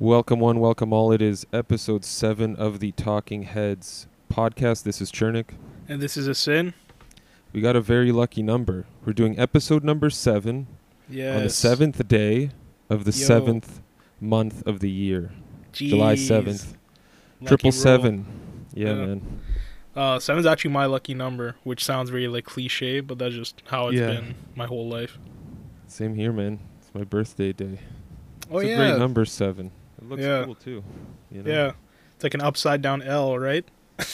Welcome one, welcome all. It is episode seven of the Talking Heads podcast. This is Chernik. And this is a sin. We got a very lucky number. We're doing episode number seven Yes. on the seventh day of the Yo. seventh month of the year, July seventh. Lucky Triple roll. seven. Yeah, Yeah. man. Uh, seven's actually my lucky number, which sounds very like cliche, but that's just how it's Yeah. been my whole life. Same here, man. It's my birthday day. Oh it's a yeah. great number seven. Looks Yeah. cool too. You know? Yeah. It's like an upside down L, right?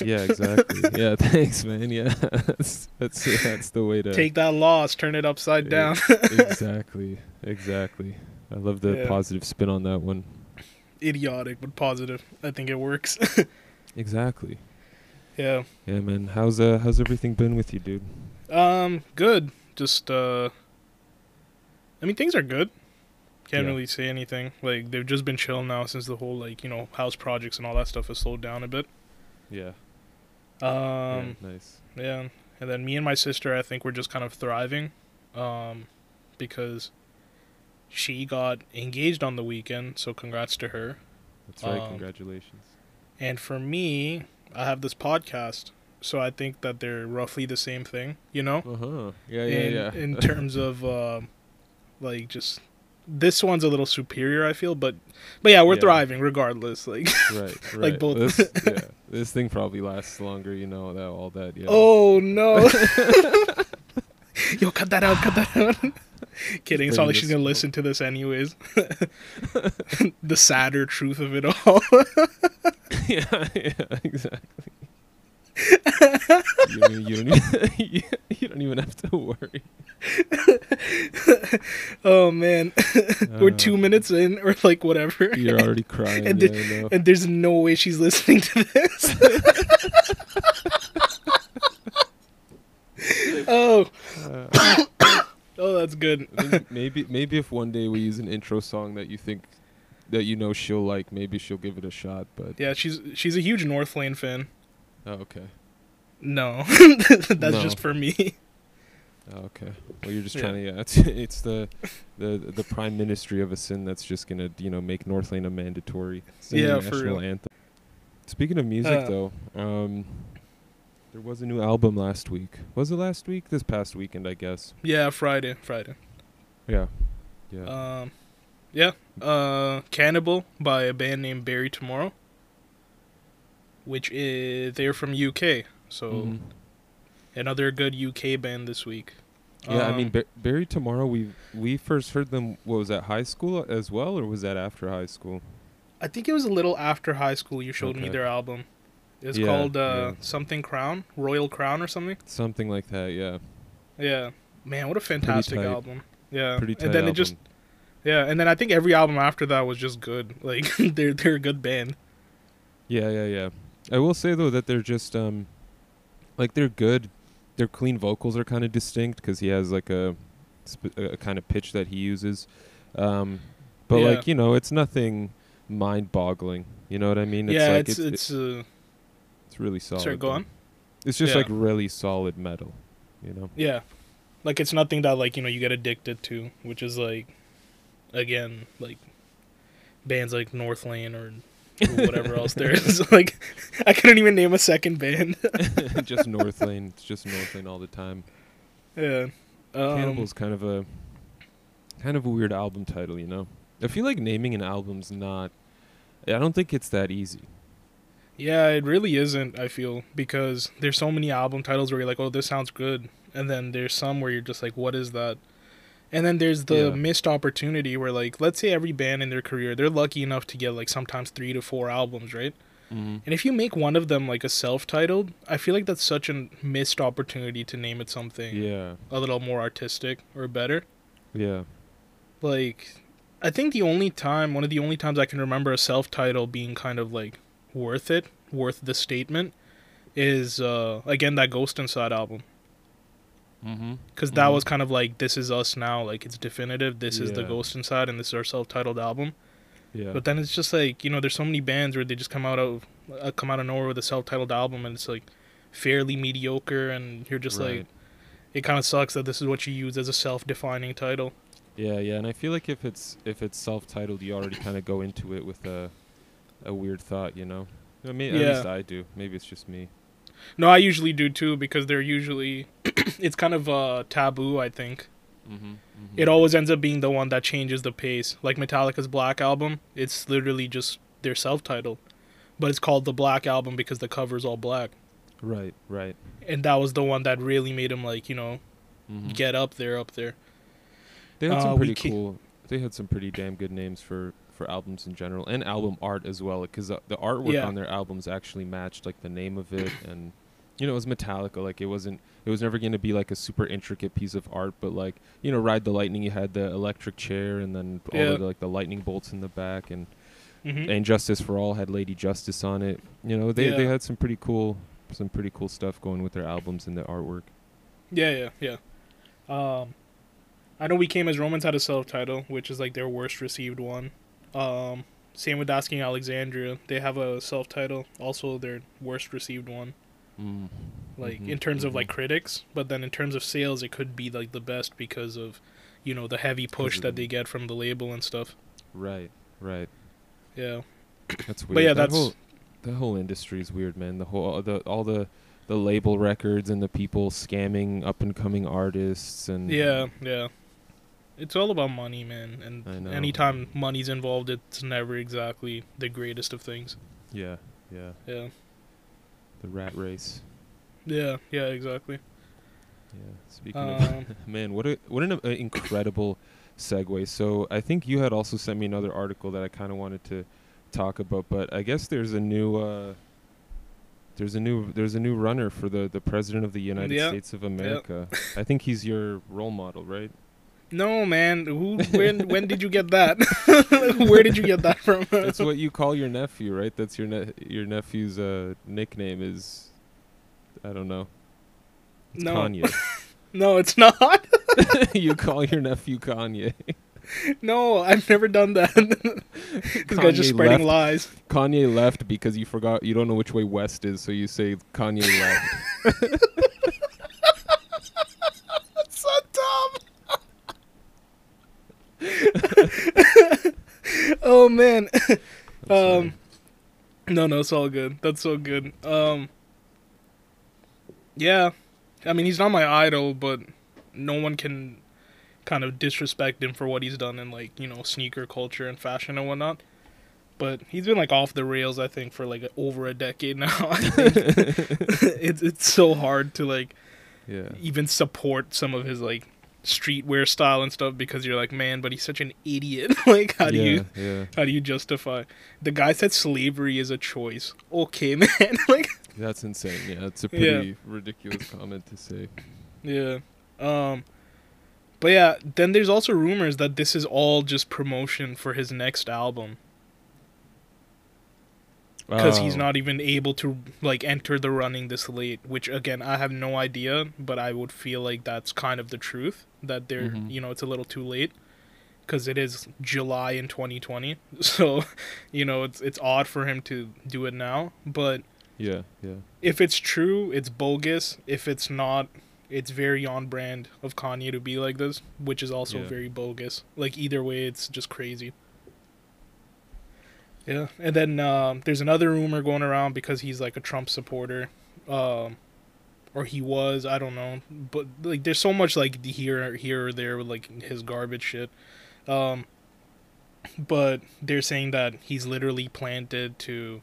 yeah, exactly. yeah, thanks, man. Yeah, that's that's that's the way to Take that loss, turn it upside down. exactly, exactly. I love the Yeah. positive spin on that one. Idiotic, but positive. I think it works. Exactly. yeah. Yeah, man. How's uh how's everything been with you, dude? Um, good. Just uh I mean things are good. Can't Yeah. really say anything. Like they've just been chilling now since the whole like, you know, house projects and all that stuff has slowed down a bit. Yeah. Um yeah, nice. Yeah, and then me and my sister, I think we're just kind of thriving, um, because she got engaged on the weekend. So congrats to her. That's right. um, Congratulations. And for me, I have this podcast, so I think that they're roughly the same thing. You know, Uh huh. Yeah, yeah, in yeah. in terms of um like just this one's a little superior. I feel, but but yeah, we're Yeah. thriving regardless. Like right, right. like both. This, yeah, this thing probably lasts longer. You know that all that. Yeah. Oh no! Yo, cut that out! Cut that out! Kidding. It's not like she's gonna listen to this anyways. the sadder truth of it all. yeah, yeah, exactly. you, don't, even- you, don't even, you, you don't even have to worry. oh man, we're two Uh, minutes in, or like whatever, You're already crying. And yeah, the- I and there's no way she's listening to this. oh, Uh, oh, that's good. Maybe maybe if one day we use an intro song that you think that you know she'll like, maybe she'll give it a shot. But Yeah, she's she's a huge Northlane fan. oh, okay, No, that's No. just for me. Oh, okay. Well, you're just Yeah. trying to yeah. It's, it's the the the prime ministry of a sin that's just gonna you know make Northlane a mandatory Yeah, for national real. anthem. Speaking of music, Uh. though, um, there was a new album last week. Was it last week? This past weekend, I guess. Yeah, Friday, Friday. Yeah, yeah. Um, yeah. Uh, Cannibal by a band named Bury Tomorrow, which is they're from UK. So Mhm. Another good UK band this week. Yeah, I mean, Um, Ba- Bury Tomorrow. We we first heard them. What was that? High school as well, or was that after high school? I think it was a little after high school. You showed me their album. It's Yeah, called uh, yeah. something Crown, Royal Crown, or something. Something like that. Yeah, Yeah, man, what a fantastic album. Yeah, pretty tight and then album. it just yeah, and then I think every album after that was just good. Like they're they're a good band. Yeah, yeah, yeah. I will say though that they're just um, like they're good. Their clean vocals are kind of distinct because he has like a, sp- a kind of pitch that he uses. Um, but Yeah. like you know, it's nothing mind-boggling. You know what I mean? yeah, like, it's it's, uh, it's really solid. sorry, go though. on. It's just Yeah. like really solid metal. You know. Yeah. Like it's nothing that like, you know, you get addicted to, which is like again, like bands like Northlane or whatever else there is. Like I couldn't even name a second band. just Northlane. It's just Northlane all the time. yeah. Um, Cannibal's kind of a kind of a weird album title, you know. I feel like naming an album's not. I don't think it's that easy. Yeah, it really isn't, I feel, because there's so many album titles where you're like, "Oh, this sounds good." And then there's some where you're just like, "What is that?" And then there's the Yeah. missed opportunity where like, let's say every band in their career, they're lucky enough to get like sometimes 3 to 4 albums, right? Mm-hmm. And if you make one of them like a self-titled, I feel like that's such a missed opportunity to name it something Yeah, a little more artistic or better. yeah, Like I think the only time, one of the only times I can remember a self-title being kind of like worth it, worth the statement is uh again that Ghost Inside album mm-hmm. cuz that Mhm. was kind of like this is us now, like it's definitive, this is the Ghost Inside and this is our self-titled album. yeah, But then it's just like you know, there's so many bands where they just come out of uh, come out of nowhere with a self-titled album, and it's like fairly mediocre, and you're just like, it kind of sucks that this is what you use as a self-defining title. Yeah, yeah, and I feel like if it's if it's self-titled, you already kind of go into it with a a weird thought, you know. I mean, at least I do. Maybe it's just me. No, I usually do too because they're usually it's kind of uh taboo, I think. Mm-hmm. It always ends up being the one that changes the pace. Like Metallica's Black album, it's literally just their self-titled, but it's called the Black album because the cover's all black. right, right. And that was the one that really made him like, you know, Mm-hmm. get up there up there. They had Uh, some we pretty cool. They had some pretty damn good names for for albums in general and album art as well. Because the, the artwork Yeah. on their albums actually matched like the name of it, and you know it was Metallica. Like it wasn't. It was never going to be like a super intricate piece of art, but like you know, Ride the Lightning. You had the electric chair, and then all Yeah. of the, like the lightning bolts in the back, and hmm and Justice for All had Lady Justice on it. You know, they they had some pretty cool some pretty cool stuff going with their albums and their artwork. Yeah, yeah, yeah. Um, I know We Came as Romans had a self-title, which is like their worst received one. Um, same with Asking Alexandria, they have a self-title, also their worst received one. Mm. Like Mhm, in terms of like mhm. critics, but then in terms of sales, it could be like the best because of, you know, the heavy push that they get from the label and stuff. Right, right. Yeah, That's weird. but yeah, that that's whole the whole industry is weird, man. The whole the all the the label records and the people scamming up and coming artists and yeah, yeah. It's all about money, man, and anytime money's involved, it's never exactly the greatest of things. yeah, yeah. Yeah, The rat race. yeah, yeah, exactly. Yeah. Speaking Um, of man, what a what an uh, incredible segue. So I think you had also sent me another article that I kind of wanted to talk about, but I guess there's a new. uh there's a new there's a new runner for the, the president of the United Yeah. States of America. I think he's your role model, right? No, man. Who? When? when did you get that? Where did you get that from? That's what you call your nephew, right? That's your ne- your nephew's uh, nickname is I don't know. It's No. Kanye. no, it's not. you call your nephew Kanye. No, I've never done that. this guy's just spreading left. lies. Kanye left because you forgot you don't know which way west is, so you say Kanye left. That's so dumb. oh man. Um, no, no, it's all good. That's so good. Um, yeah, I mean he's not my idol, but no one can kind of disrespect him for what he's done in like you know sneaker culture and fashion and whatnot. But he's been like off the rails, I think, for like over a decade now. It's it's so hard to like yeah. even support some of his like streetwear style and stuff because you're like, man, but he's such an idiot. like, how do yeah, you yeah. how do you justify? The guy said slavery is a choice. Okay, man. like, That's insane. Yeah, it's a Yeah. pretty ridiculous comment to say. yeah. Um, but yeah, then there's also rumors that this is all just promotion for his next album because he's Oh, not even able to like enter the running this late. Which again, I have no idea, but I would feel like that's kind of the truth that they're Mhm. you know it's a little too late because it is July in 2020. So, you know, it's it's odd for him to do it now, but Yeah, yeah. if it's true, it's bogus. If it's not, it's very on brand of Kanye to be like this, which is also Yeah. very bogus. Like either way, it's just crazy. Yeah, and then um, there's another rumor going around because he's like a Trump supporter, um, or he was. I don't know, but like there's so much like here, here or there with like his garbage shit. Um, but they're saying that he's literally planted to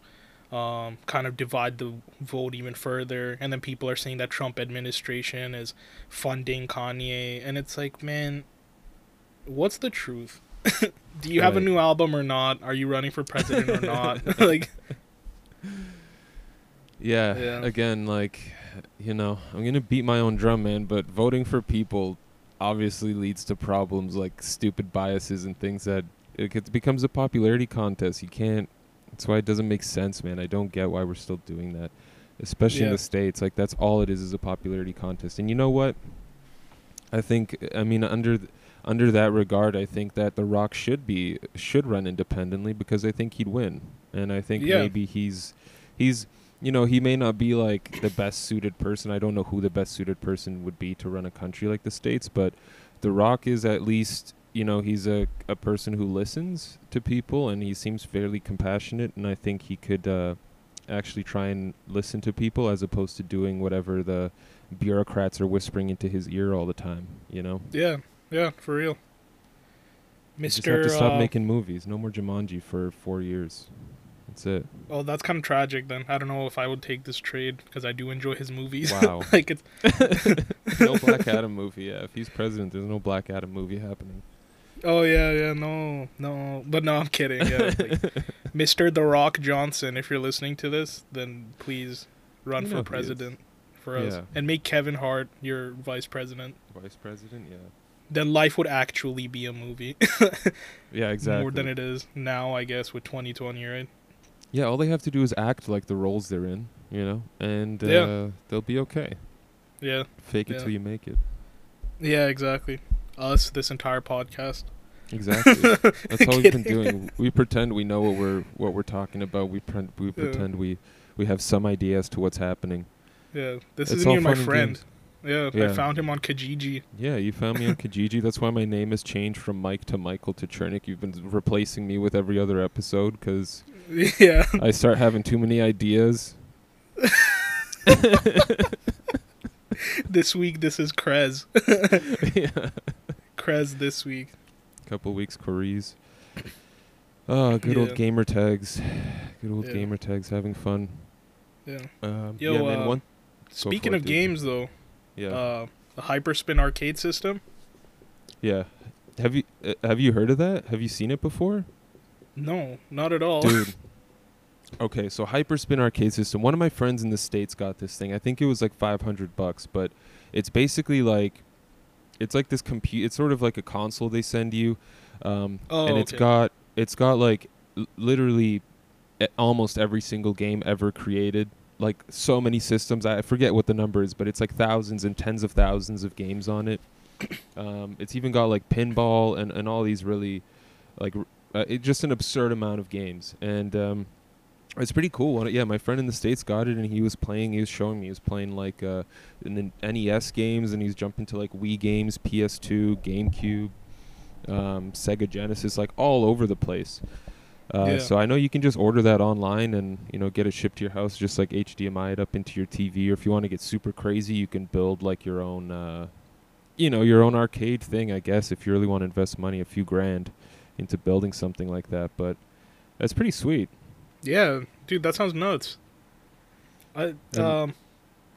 um, kind of divide the vote even further. And then people are saying that Trump administration is funding Kanye, and it's like, man, what's the truth? Do you have a new album or not? Are you running for president or not? like, Yeah, Yeah. again, like, you know, I'm gonna beat my own drum, man. But voting for people obviously leads to problems like stupid biases and things that it gets, becomes a popularity contest. You can't. That's why it doesn't make sense, man. I don't get why we're still doing that, especially in the states. Like that's all it is is a popularity contest. And you know what? I think. I mean, under. Under that regard, I think that The Rock should be should run independently because I think he'd win, and I think Yeah. maybe he's he's you know he may not be like the best suited person. I don't know who the best suited person would be to run a country like the states, but The Rock is at least you know, he's a a person who listens to people, and he seems fairly compassionate, and I think he could uh, actually try and listen to people as opposed to doing whatever the bureaucrats are whispering into his ear all the time. You know, Yeah, yeah, for real. Mr. You just have to stop Uh, making movies. No more Jumanji for four years. That's it. oh, that's kind of tragic. Then I don't know if I would take this trade because I do enjoy his movies. Wow. like it's no Black Adam movie. Yeah, if he's president, there's no Black Adam movie happening. Oh yeah, yeah, no, no, but no, I'm kidding. Yeah, like, Mr. The Rock Johnson, if you're listening to this, then please run You for president for us Yeah. and make Kevin Hart your vice president. Vice president. Yeah. Then life would actually be a movie Yeah, exactly. more than it is now, I guess, with 2020, right? Yeah, all they have to do is act like the roles they're in, you know, and uh, Yeah. they'll be okay. Yeah, Fake it Yeah. till you make it. yeah, exactly. Us, this entire podcast. Exactly. That's all we've been doing. We pretend we know what we're what we're talking about. We pre- we pretend we we have some idea as to what's happening. Yeah, this It's isn't even my friend. Games. Yeah, I found him on Kijiji. Yeah, you found me on Kijiji. That's why my name has changed from Mike to Michael to Chernik. You've been replacing me with every other episode because yeah. I start having too many ideas. this week, this is Krez. yeah. Krez this week. A Couple weeks Corries. Oh, good old Yeah. gamer tags. Good old Yeah. gamer tags having fun. Yeah. Um, Yo, yeah, man. uh, One. Speaking it, of dude. games, though, Yeah. uh, the Hyperspin arcade system. yeah. Have you uh, have you heard of that? Have you seen it before? No, not at all. dude. Okay, so Hyperspin arcade system. One of my friends in the states got this thing. I think it was like five hundred bucks, but it's basically like, it's like this compute. It's sort of like a console they send you, um, Oh, and it's okay. got it's got like l- literally e- almost every single game ever created. Like so many systems. I forget what the number is, but it's like thousands and tens of thousands of games on it. Um, it's even got like pinball and, and all these really like uh, it, just an absurd amount of games and um, it's pretty cool One- yeah my friend in the states got it and he was playing he was showing me he was playing like uh, nes games and he's jumping to like wii games ps2 gamecube um, sega genesis like all over the place uh, Yeah. so i know you can just order that online and you know get it shipped to your house just like hdmi it up into your tv or if you want to get super crazy you can build like your own uh, you know your own arcade thing i guess if you really want to invest money a few grand into building something like that but that's pretty sweet Yeah, dude, that sounds nuts. I um,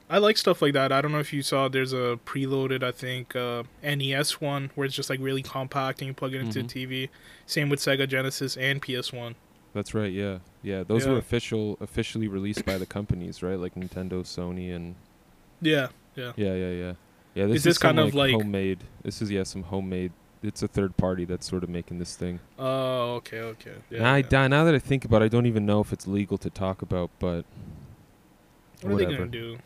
I like stuff like that. I don't know if you saw. There's a preloaded, I think, uh, NES one where it's just like really compact and you plug it into Mhm. the TV. Same with Sega Genesis and PS1. that's right yeah yeah those were official officially released by the companies right like nintendo sony and Yeah, yeah. yeah yeah yeah yeah this Is this some, kind of like- homemade this is yeah some homemade it's a third party that's sort of making this thing Oh, okay, okay. Yeah, now, yeah. di- now that i think about it i don't even know if it's legal to talk about but What are they gonna do?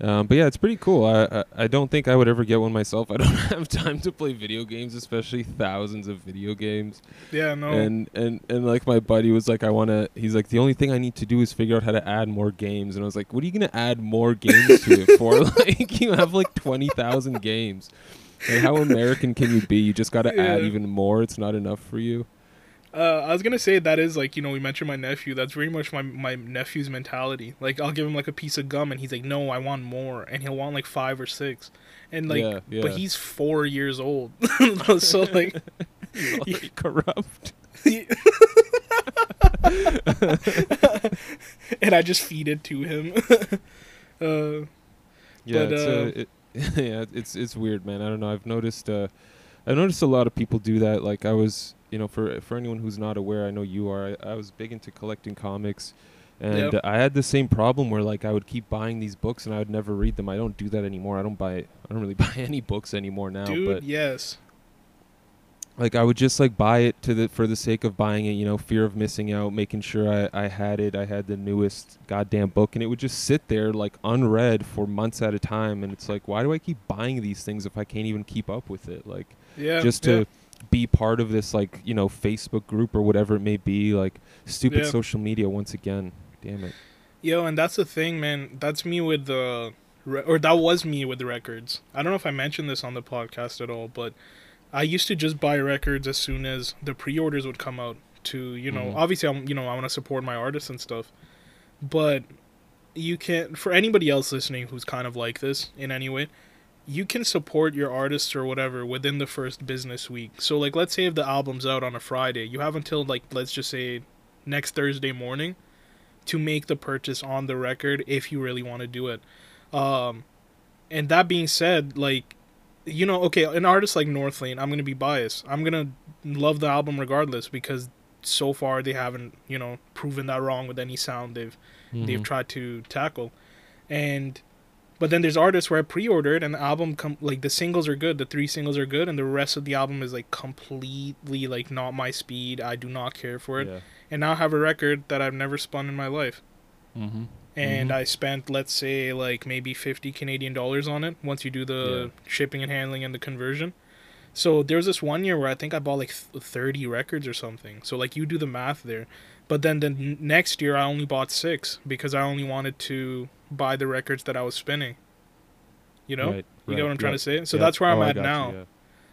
Um, but yeah, it's pretty cool. I, I I don't think I would ever get one myself. I don't have time to play video games, especially thousands of video games. Yeah, no. And and and like my buddy was like, I want to. He's like, the only thing I need to do is figure out how to add more games. And I was like, what are you gonna add more games to it for? like you have like twenty thousand games. Like how American can you be? You just got to add even more. It's not enough for you. Uh, I was gonna say that is like you know we mentioned my nephew. That's very much my my nephew's mentality. Like I'll give him like a piece of gum and he's like, no, I want more, and he'll want like five or six, and like, Yeah, yeah. but he's four years old, so like, You're corrupt. and I just feed it to him. uh, Yeah, But, it's uh, uh, it, yeah, it's it's weird, man. I don't know. I've noticed uh, I've noticed a lot of people do that. Like I was, you know, for for anyone who's not aware, I know you are. I, I was big into collecting comics, and Yeah. I had the same problem where like I would keep buying these books and I would never read them. I don't do that anymore. I don't buy. I don't really buy any books anymore now. dude, but yes, like I would just like buy it to the for the sake of buying it, you know, fear of missing out, making sure I, I had it, I had the newest goddamn book and it would just sit there like unread for months at a time and it's like why do I keep buying these things if I can't even keep up with it? Like yeah, just to yeah. Be part of this like, you know, Facebook group or whatever it may be, like stupid Yeah. social media once again. Damn it. Yo, and that's the thing, man. That's me with the, re- or that was me with the records. I don't know if I mentioned this on the podcast at all, but I used to just buy records as soon as the pre-orders would come out. To you know, Mhm. obviously, I'm you know I want to support my artists and stuff, but you can't for anybody else listening who's kind of like this in any way, you can support your artists or whatever within the first business week. So like, let's say if the album's out on a Friday, you have until like let's just say next Thursday morning to make the purchase on the record if you really want to do it. Um, and that being said, like, you know, okay, an artist like Northlane, I'm gonna be biased. I'm gonna love the album regardless because so far they haven't, you know, proven that wrong with any sound they've they've Mhm. tried to tackle. And but then there's artists where I pre-ordered and the album come like the singles are good, the three singles are good, and the rest of the album is like completely like not my speed. I do not care for it. Yeah. And now I have a record that I've never spun in my life Mm-hmm. and Mhm. I spent let's say like maybe 50 Canadian dollars on it once you do the shipping and handling and the conversion. So there was this one year where I think I bought like 30 records or something. So like you do the math there. But then the n- next year I only bought 6 because I only wanted to buy the records that I was spinning. You know? Right, You right, get what I'm trying yep, to say? So yep. that's where I'm Oh, at got you, now. yeah.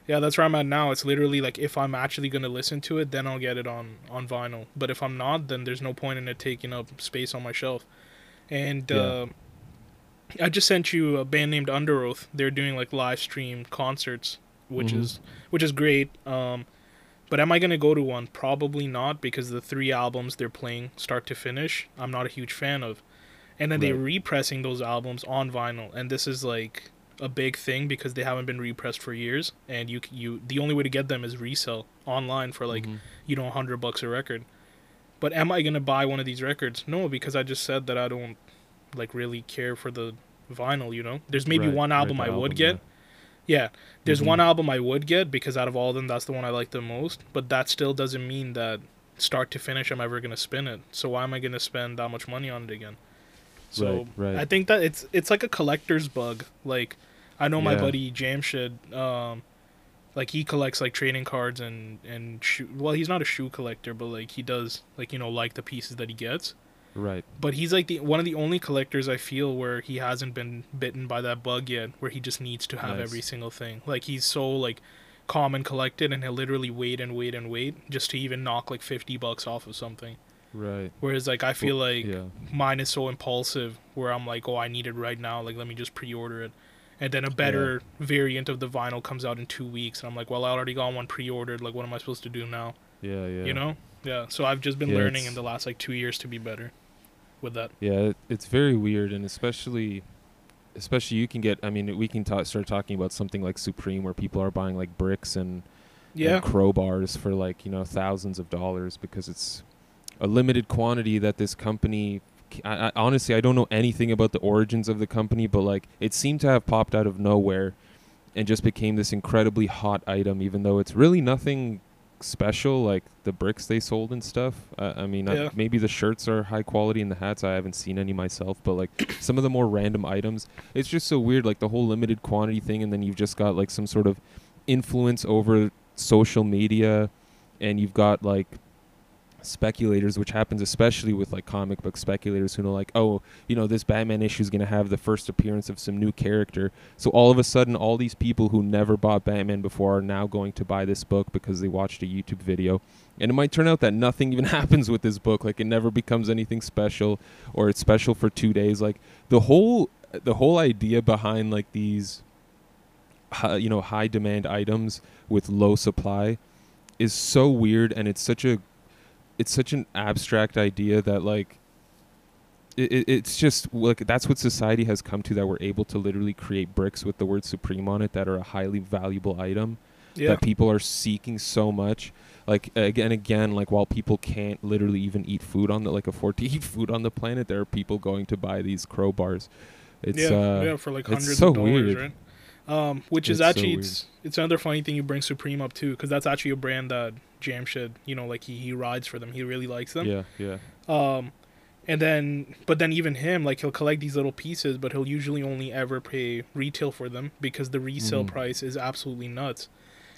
Yeah, that's where I'm at now. It's literally like if I'm actually gonna listen to it, then I'll get it on on vinyl. But if I'm not, then there's no point in it taking up space on my shelf. And Yeah. uh, I just sent you a band named Underoath. They're doing like live stream concerts, which Mhm. is which is great. Um, but am I gonna go to one? Probably not because the three albums they're playing, start to finish, I'm not a huge fan of. And then they're repressing those albums on vinyl, and this is like a big thing because they haven't been repressed for years. And you you the only way to get them is resell online for like Mhm. you know 100 bucks a record. But am i going to buy one of these records? No because i just said that i don't like really care for the vinyl you know? There's maybe Right, one album the i would album, get. Yeah. There's Mhm. one album i would get because out of all of them that's the one i like the most. But that still doesn't mean that start to finish i'm ever going to spin it. So why am i going to spend that much money on it again so Right, right. i think that it's it's like a collector's bug like i know my Yeah. buddy jamshed um like he collects like trading cards and and shoe well he's not a shoe collector but like he does like you know like the pieces that he gets Right. but he's like the one of the only collectors i feel where he hasn't been bitten by that bug yet where he just needs to have Nice. every single thing like he's so like calm and collected and he'll literally wait and wait and wait just to even knock like 50 bucks off of something Right. whereas like i feel like Yeah. mine is so impulsive where I'm like, oh, I need it right now. Like, let me just pre-order it. And then a better variant of the vinyl comes out in two weeks, and I'm like, well, I already got one pre-ordered. Like, what am I supposed to do now? Yeah. Yeah. You know? Yeah. So I've just been Yeah, learning in the last like two years to be better with that. Yeah, it, it's very weird, and especially, especially you can get. I mean, we can ta- start talking about something like Supreme, where people are buying like bricks and, Yeah. and crowbars for like you know thousands of dollars because it's a limited quantity that this company. I, I honestly I don't know anything about the origins of the company, but like it seemed to have popped out of nowhere, and just became this incredibly hot item, even though it's really nothing special like the bricks they sold and stuff. Uh, I mean, Yeah. uh, maybe the shirts are high quality and the hats I haven't seen any myself, but like some of the more random items, it's just so weird. Like the whole limited quantity thing, and then you've just got like some sort of influence over social media, and you've got like speculators, which happens especially with like comic book speculators who know like, oh, you know, this Batman issue is going to have the first appearance of some new character. So all of a sudden, all these people who never bought Batman before are now going to buy this book because they watched a YouTube video. And it might turn out that nothing even happens with this book. Like it never becomes anything special, or it's special for two days. Like the whole the whole idea behind like these, hi- you know, high demand items with low supply, is so weird, and it's such a it's such an abstract idea that like it, it, it's just like that's what society has come to that we're able to literally create bricks with the word supreme on it that are a highly valuable item Yeah. that people are seeking so much like again again like while people can't literally even eat food on the like afford to eat food on the planet there are people going to buy these crowbars it's yeah, uh yeah, for like hundreds so of dollars, weird. right? Um, which is It's so actually weird. it's it's another funny thing you bring Supreme up too, because that's actually a brand that Jamshed, you know, like he, he rides for them. He really likes them. yeah yeah Um, and then, but then even him, like he'll collect these little pieces, but he'll usually only ever pay retail for them because the resale Mhm. price is absolutely nuts.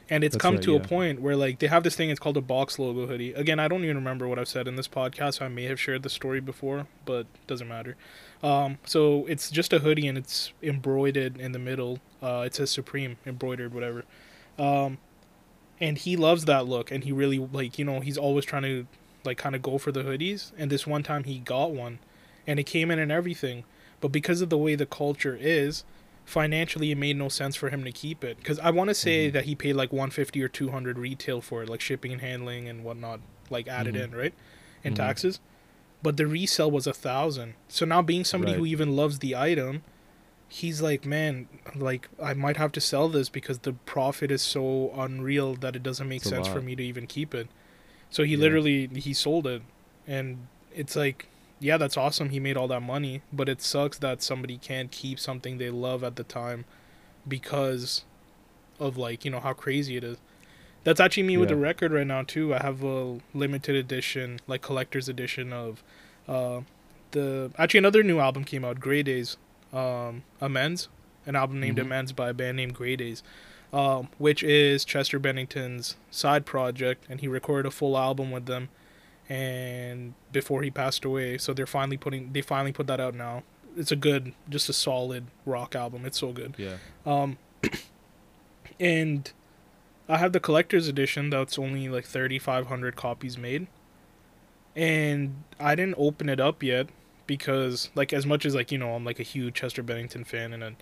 And it's That's come right, to a point where like they have this thing. It's called a box logo hoodie. Again, I don't even remember what I've said in this podcast. So I may have shared the story before, but doesn't matter. Um, so it's just a hoodie and it's embroidered in the middle. Uh, it says Supreme embroidered, whatever. Um, and he loves that look and he really like you know he's always trying to like kind of go for the hoodies and this one time he got one and it came in and everything but because of the way the culture is financially it made no sense for him to keep it because i want to say Mhm. that he paid like 150 or 200 retail for it like shipping and handling and whatnot like added Mhm. in right and Mhm. taxes but the resale was a thousand so now being somebody Right. who even loves the item he's like man like i might have to sell this because the profit is so unreal that it doesn't make It's sense for me to even keep it. So he Yeah. literally he sold it. And it's like yeah that's awesome. He made all that money but it sucks that somebody can't keep something they love at the time because of like you know how crazy it is. That's actually me with the record right now too. I have a limited edition like collector's edition of uh the actually another new album came out Grey Daze um amends an album named Mhm. amends by a band named Grey Daze um, which is chester bennington's side project and he recorded a full album with them and before he passed away so they're finally putting they finally put that out now it's a good just a solid rock album it's so good Yeah. um, and I have the collector's edition that's only like 3,500 copies made. And I didn't open it up yet because, like, as much as, like, you know, I'm like a huge Chester Bennington fan and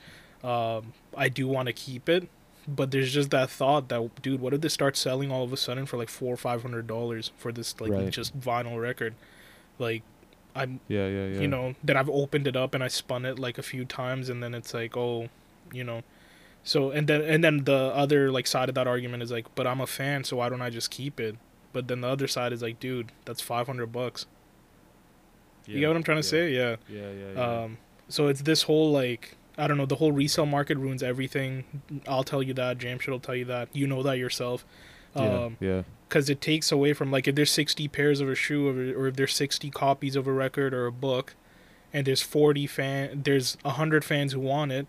um, I do want to keep it. But there's just that thought that, dude, what if this starts selling all of a sudden for like four or five hundred dollars for this like Right. just vinyl record? Like, I'm Yeah. Yeah. Yeah. you know that i've opened it up and i spun it like a few times and then it's like oh you know so and then and then the other like side of that argument is like but i'm a fan so why don't i just keep it but then the other side is like dude that's 500 bucks you get what i'm trying to yeah. say yeah Yeah. Yeah. Yeah. um so it's this whole like i don't know the whole resale market ruins everything i'll tell you that jamshed will tell you that you know that yourself yeah. um yeah. because it takes away from like if there's 60 pairs of a shoe or, or if there's 60 copies of a record or a book and there's 40 fan there's 100 fans who want it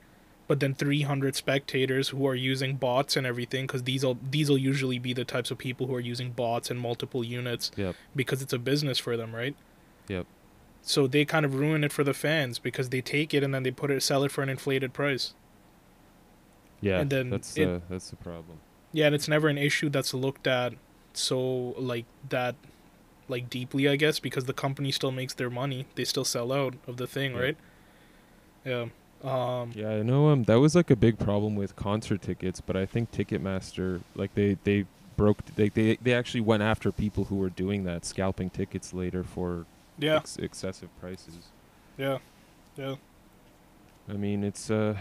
but then 300 spectators who are using bots and everything because these will these will usually be the types of people who are using bots and multiple units Yep. because it's a business for them right Yep. So they kind of ruin it for the fans because they take it and then they put it sell it for an inflated price Yeah. and then that's it- uh, that's the problem. yeah and it's never an issue that's looked at so like that like deeply i guess because the company still makes their money they still sell out of the thing Yeah. right yeah um Yeah, I know. Um, that was like a big problem with concert tickets, but I think Ticketmaster, like they they broke, they they they actually went after people who were doing that, scalping tickets later for yeah ex- excessive prices. yeah yeah I mean, it's uh,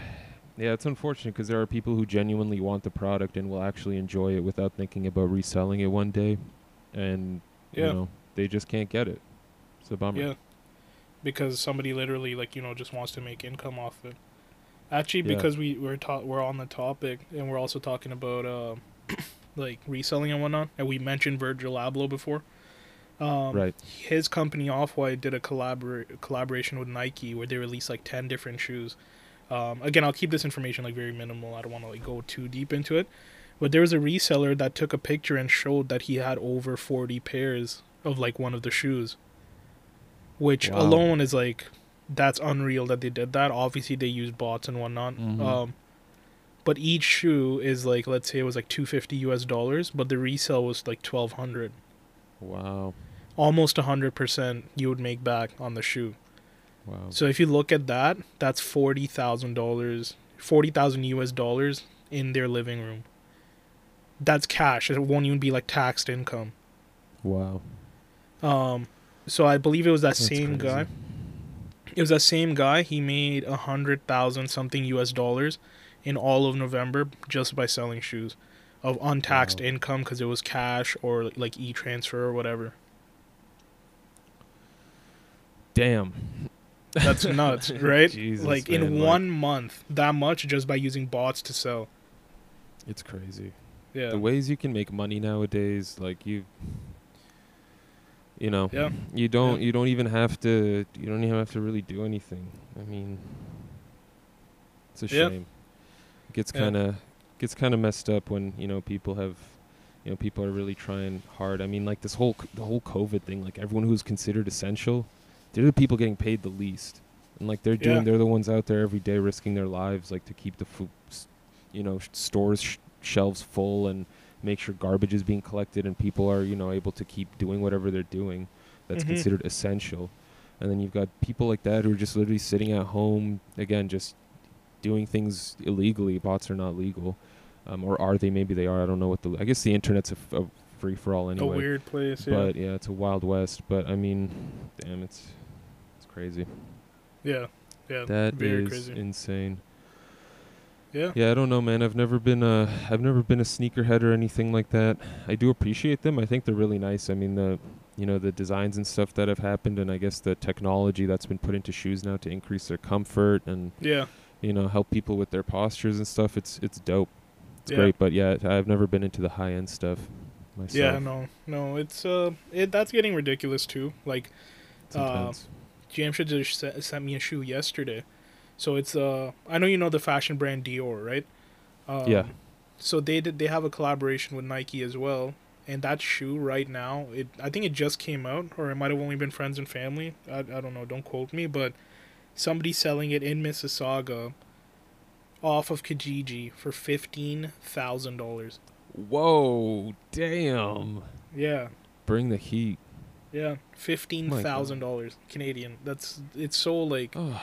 yeah, it's unfortunate because there are people who genuinely want the product and will actually enjoy it without thinking about reselling it one day, and Yeah. you know they just can't get it. It's a bummer. yeah because somebody literally like you know just wants to make income off it actually Yeah. because we we're ta- we're on the topic and we're also talking about uh like reselling and whatnot and we mentioned virgil abloh before um Right. his company Off White did a collabor- collaboration with Nike where they released like ten different shoes. Um, again, I'll keep this information like very minimal. I don't want to like go too deep into it. But there was a reseller that took a picture and showed that he had over forty pairs of like one of the shoes, which Wow. alone is like that's unreal that they did that. Obviously, they used bots and whatnot. Mhm. Um, but each shoe is like let's say it was like two fifty US dollars, but the resale was like twelve hundred Wow. Almost a hundred percent you would make back on the shoe. Wow. So if you look at that, that's forty thousand dollars, forty thousand US dollars in their living room. That's cash. It won't even be like taxed income. Wow. Um, so I believe it was that That's same crazy. guy. It was that same guy. He made a hundred thousand something US dollars in all of November just by selling shoes, of untaxed Wow. income because it was cash or like e transfer or whatever. Damn. That's nuts, right? Jesus, like man, in like- one month, that much just by using bots to sell. It's crazy. Yeah. The ways you can make money nowadays, like you you know, Yeah. you don't Yeah. you don't even have to you don't even have to really do anything. I mean it's a Yeah. shame. It gets kind of gets kind of messed up when, you know, people have you know, people are really trying hard. I mean, like this whole c- the whole COVID thing, like everyone who's considered essential, they're the people getting paid the least. And like they're doing Yeah. they're the ones out there every day risking their lives like to keep the food you know, sh- stores sh- shelves full and make sure garbage is being collected and people are you know able to keep doing whatever they're doing that's Mhm. considered essential and then you've got people like that who are just literally sitting at home again just doing things illegally bots are not legal um, or are they maybe they are i don't know what the i guess the internet's a, f- a free for all anyway A weird place. Yeah. but yeah it's a wild west but i mean damn it's crazy yeah. Yeah. that very is crazy. insane yeah. yeah, I don't know, man. I've never been a I've never been a sneakerhead or anything like that. I do appreciate them. I think they're really nice. I mean, the you know the designs and stuff that have happened, and I guess the technology that's been put into shoes now to increase their comfort and Yeah. you know help people with their postures and stuff. It's it's dope. It's Yeah. great. But yeah, I've never been into the high end stuff myself. Yeah. No. No. It's uh. It that's getting ridiculous too. Like It's uh, intense. Jamshed just se- sent me a shoe yesterday. So it's uh I know you know the fashion brand Dior, right? Um, Yeah. So they did they have a collaboration with Nike as well. And that shoe right now, it I think it just came out, or it might have only been friends and family. I, I don't know, don't quote me, but somebody selling it in Mississauga off of Kijiji for fifteen thousand dollars. Whoa, damn! Yeah. Bring the heat. Yeah. Fifteen thousand dollars Canadian. That's it's so like Oh,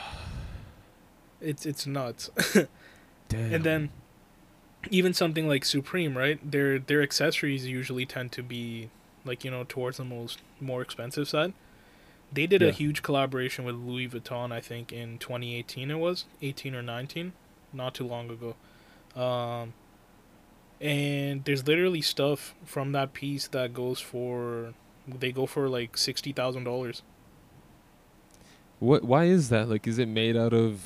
it's it's nuts. And then even something like Supreme, right? Their their accessories usually tend to be like, you know, towards the most more expensive side. They did Yeah. a huge collaboration with Louis Vuitton, I think in 2018 it was, 18 or 19, not too long ago. Um and there's literally stuff from that piece that goes for they go for like $60,000. What? Why is that? Like, is it made out of?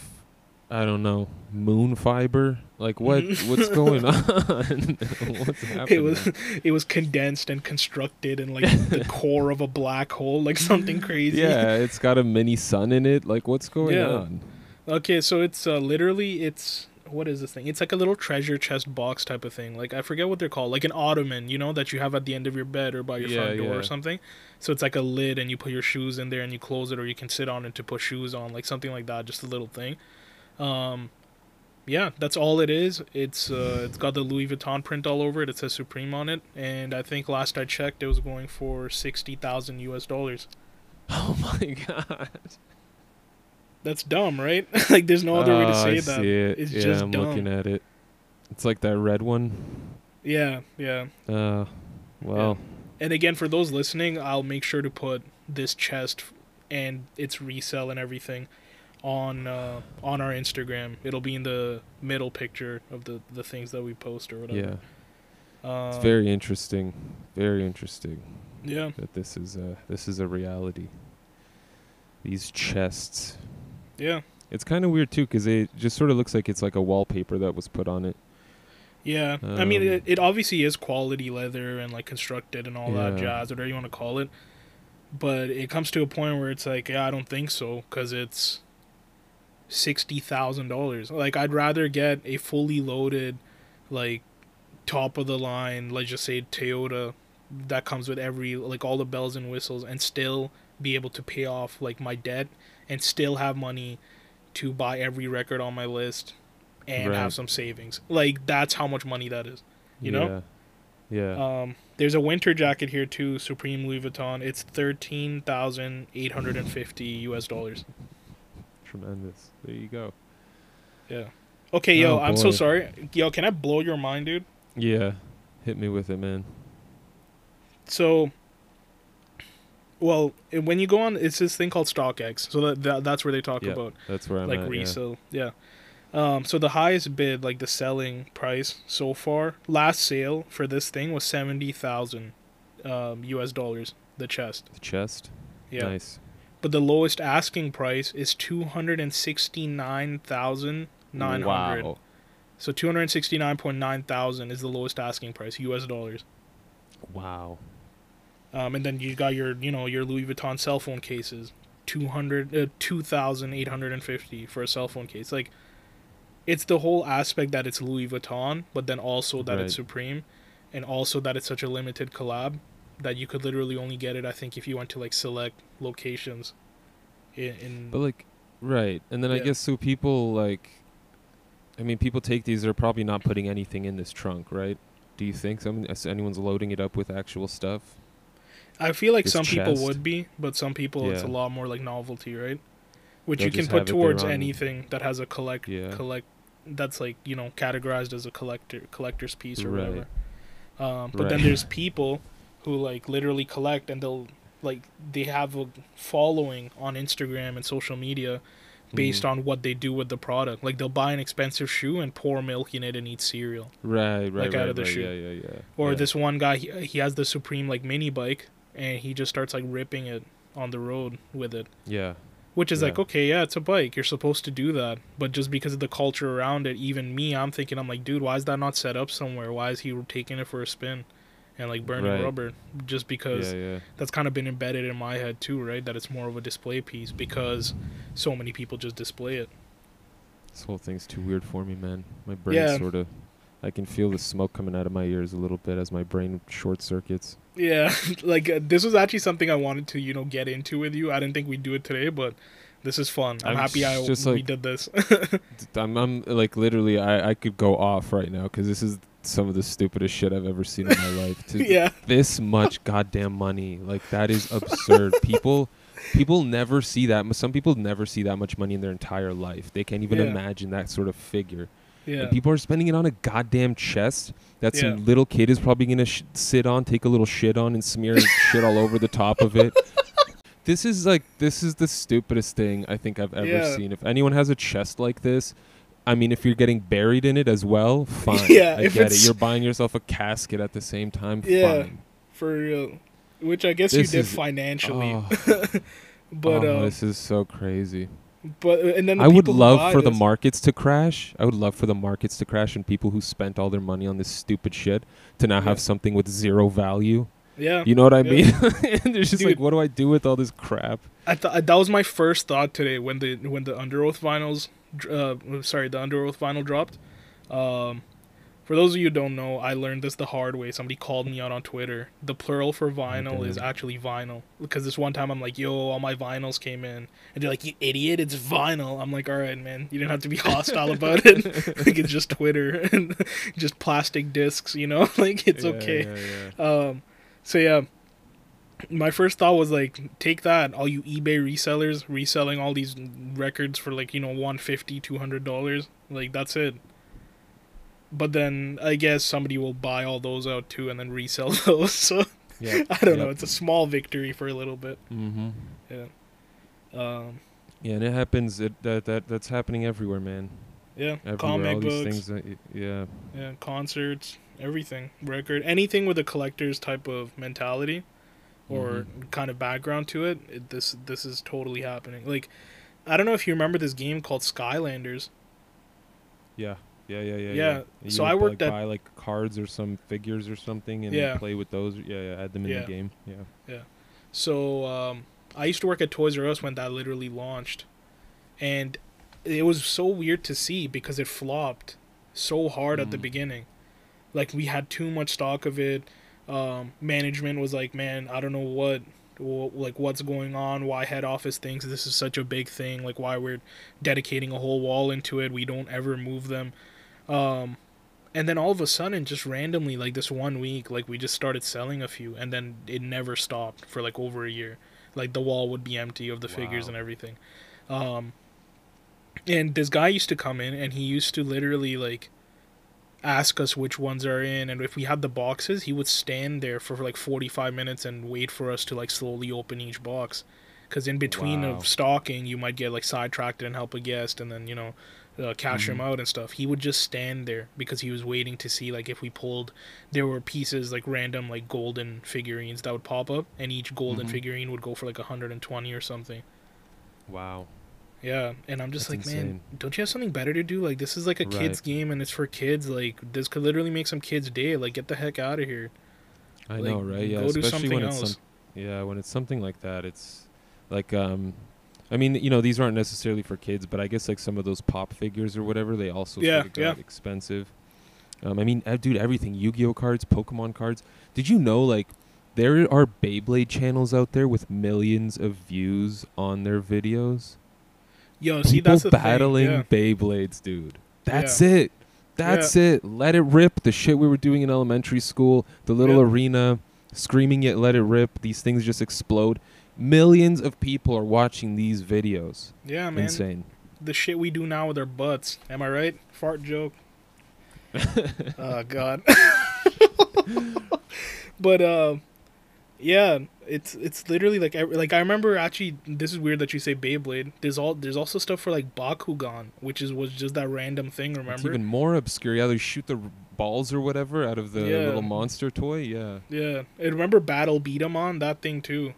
I don't know, moon fiber. Like, what? What's going on? what's happening? It was it was condensed and constructed in like the core of a black hole, like something crazy. Yeah, it's got a mini sun in it. Like, what's going Yeah. on? Okay, so it's uh, literally it's what is this thing? It's like a little treasure chest box type of thing. Like I forget what they're called, like an ottoman, you know, that you have at the end of your bed or by your Yeah, front door yeah. or something. So it's like a lid, and you put your shoes in there, and you close it, or you can sit on it to put shoes on, like something like that. Just a little thing. Um, yeah, that's all it is. It's uh, it's got the Louis Vuitton print all over it. It says Supreme on it, and I think last I checked, it was going for sixty thousand U.S. dollars. Oh my god! That's dumb, right? like, there's no other way to Oh, say I that. see it. It's yeah, just I'm dumb. looking at it. It's like that red one. Yeah, yeah. Uh, well, And again, for those listening, I'll make sure to put this chest and its resell and everything on uh, on our Instagram. It'll be in the middle picture of the the things that we post or whatever. yeah, Uh, it's very interesting. Very interesting yeah. that this is a this is a reality. These chests. Yeah. It's kind of weird too, because it just sort of looks like it's like a wallpaper that was put on it. Yeah. I mean, Um, it, it obviously is quality leather and like constructed and all that jazz, whatever you want to call it. But it comes to a point where it's like, yeah, I don't think so because it's sixty thousand dollars. Like, I'd rather get a fully loaded, like, top of the line, let's just say Toyota, that comes with every like all the bells and whistles, and still be able to pay off like my debt and still have money to buy every record on my list and Right. have some savings. Like that's how much money that is. You know? Yeah. Yeah. Um, there's a winter jacket here too, Supreme Louis Vuitton. It's thirteen thousand eight hundred and fifty U.S. dollars. Tremendous. There you go. Yeah. Okay, yo, Oh, I'm so sorry. Yo, can I blow your mind, dude? Yeah. Hit me with it, man. So, well, when you go on, it's this thing called StockX. So that, that that's where they talk Yeah, about That's where I'm like at. yeah. resale. Yeah. Um, so the highest bid, like the selling price so far, last sale for this thing was seventy thousand um, U.S. dollars. The chest. The chest. Yeah. Nice. But the lowest asking price is two hundred and sixty nine thousand nine hundred. Wow. So two hundred sixty nine point nine thousand is the lowest asking price, U.S. dollars. Wow. Um, and then you got your, you know, your Louis Vuitton cell phone cases, 200, uh, 2,850 for a cell phone case. Like, it's the whole aspect that it's Louis Vuitton, but then also that it's Supreme, and also that it's such a limited collab that you could literally only get it, I think, if you went to like select locations. In, in But like, right, and then I guess so people like, I mean, people take these. They're probably not putting anything in this trunk, right? Do you think some anyone's loading it up with actual stuff? I feel like some people would be, but some people it's a lot more like novelty, right? Which They'll you can put have it there towards anything that has a collect Yeah. collect that's like you know categorized as a collector collector's piece or Right. whatever. Um, but then there's people who like literally collect and they'll like they have a following on Instagram and social media based Mhm. on what they do with the product. Like they'll buy an expensive shoe and pour milk in it and eat cereal. Right, right, like right, out of the right. shoe. Yeah, yeah, yeah. Or yeah. this one guy, he, he has the Supreme like mini bike, and he just starts like ripping it on the road with it. Yeah, Which is like, okay, yeah, it's a bike. You're supposed to do that. But just because of the culture around it, even me, I'm thinking, I'm like, dude, why is that not set up somewhere? Why is he taking it for a spin and like burning Right. rubber? Just because yeah, yeah. that's kind of been embedded in my head too, right? That it's more of a display piece because so many people just display it. This whole thing's too weird for me, man. My brain Yeah. sort of. I can feel the smoke coming out of my ears a little bit as my brain short circuits. Yeah, like uh, this was actually something I wanted to, you know, get into with you. I didn't think we'd do it today, but this is fun. I'm, I'm happy I just, we like- did this. I'm, I'm like literally, I, I could go off right now because this is some of the stupidest shit I've ever seen in my life. To yeah, this much goddamn money, like that is absurd. people, people never see that. Some people never see that much money in their entire life. They can't even Yeah. imagine that sort of figure. Yeah, And people are spending it on a goddamn chest that Yeah. some little kid is probably gonna sh- sit on, take a little shit on, and smear shit all over the top of it. This is like this is the stupidest thing I think I've ever Yeah. seen. If anyone has a chest like this, I mean, if you're getting buried in it as well, fine. Yeah, I get it. You're buying yourself a casket at the same time. Yeah. Fine. for real. Which I guess This you did is- financially, Oh, but oh, uh, this is so crazy. But and then the I would love for the markets to crash. I would love for the markets to crash and people who spent all their money on this stupid shit to now Yeah. have something with zero value. Yeah, You know what I Yeah. mean? and they're just Dude. like, what do I do with all this crap? I thought that was my first thought today when the when the Underoath vinyls, uh, sorry, the Underoath vinyl dropped. Um, for those of you who don't know, I learned this the hard way. Somebody called me out on Twitter. The plural for vinyl is actually vinyl. Because this one time I'm like, yo, all my vinyls came in. And they're like, you idiot, it's vinyl. I'm like, all right, man, you didn't have to be hostile about it. like, it's just Twitter and just plastic discs, you know? like, it's Yeah, okay. yeah, yeah. Um, so yeah, my first thought was like, take that, all you eBay resellers reselling all these records for like you know 150 200 dollars, like that's it. But then I guess somebody will buy all those out too and then resell those. So Yep, I don't know. It's a small victory for a little bit. Mm-hmm. Um, Yeah, and it happens. It, that that that's happening everywhere, man. yeah, Everywhere, comic all books, things. That, y- yeah, yeah, concerts, everything, record, anything with a collector's type of mentality or Mhm. kind of background to it, it. This this is totally happening. Like, I don't know if you remember this game called Skylanders. yeah, yeah, yeah, yeah. Yeah, You so I worked like, at- buy like cards or some figures or something, and Yeah. play with those. Yeah, yeah, add them in Yeah. the game. Yeah. Yeah. So um, I used to work at Toys R Us when that literally launched, and it was so weird to see because it flopped so hard at the Mm. beginning. Like we had too much stock of it. Um, management was like, "Man, I don't know what, like what's going on. Why head office thinks this is such a big thing. Like why we're dedicating a whole wall into it. We don't ever move them." Um, and then all of a sudden, just randomly, like this one week, like we just started selling a few, and then it never stopped for like over a year. Like the wall would be empty of the figures and everything. Um, and this guy used to come in, and he used to literally like ask us which ones are in, and if we had the boxes, he would stand there for like forty five minutes and wait for us to like slowly open each box. Because in between Wow. of stocking, you might get like sidetracked and help a guest, and then you know uh, cash him Mhm. out and stuff. He would just stand there because he was waiting to see like if we pulled, there were pieces like random like golden figurines that would pop up, and each golden Mhm. figurine would go for like hundred and twenty or something. Wow. Yeah, and I'm just That's like, man, don't you have something better to do? Like this is like a kids game and it's for kids. Like this could literally make some kids' day. Like get the heck out of here. I Like, know, right? Yeah, go do especially something when it's else. some, yeah, when it's something like that, it's like um I mean, you know, these aren't necessarily for kids, but I guess like some of those pop figures or whatever, they also Yeah, sort of got yeah. expensive. Um, I mean, uh, dude, everything Yu-Gi-Oh cards, Pokemon cards. Did you know like there are Beyblade channels out there with millions of views on their videos? Yo, see People that's the battling. Yeah. Beyblades, dude. That's it. That's it. Let it rip. The shit we were doing in elementary school, the little arena, screaming it, let it rip. These things just explode. Millions of people are watching these videos. Yeah, man. Insane. The shit we do now with our butts. Am I right? Fart joke. oh God. but uh, yeah, it's it's literally like I- like I remember actually. This is weird that you say Beyblade. There's all there's also stuff for like Bakugan, which is was just that random thing. Remember? It's even more obscure. Yeah, they shoot the balls or whatever out of the Yeah. little monster toy. Yeah. yeah, I remember Battle B-Daman that thing too.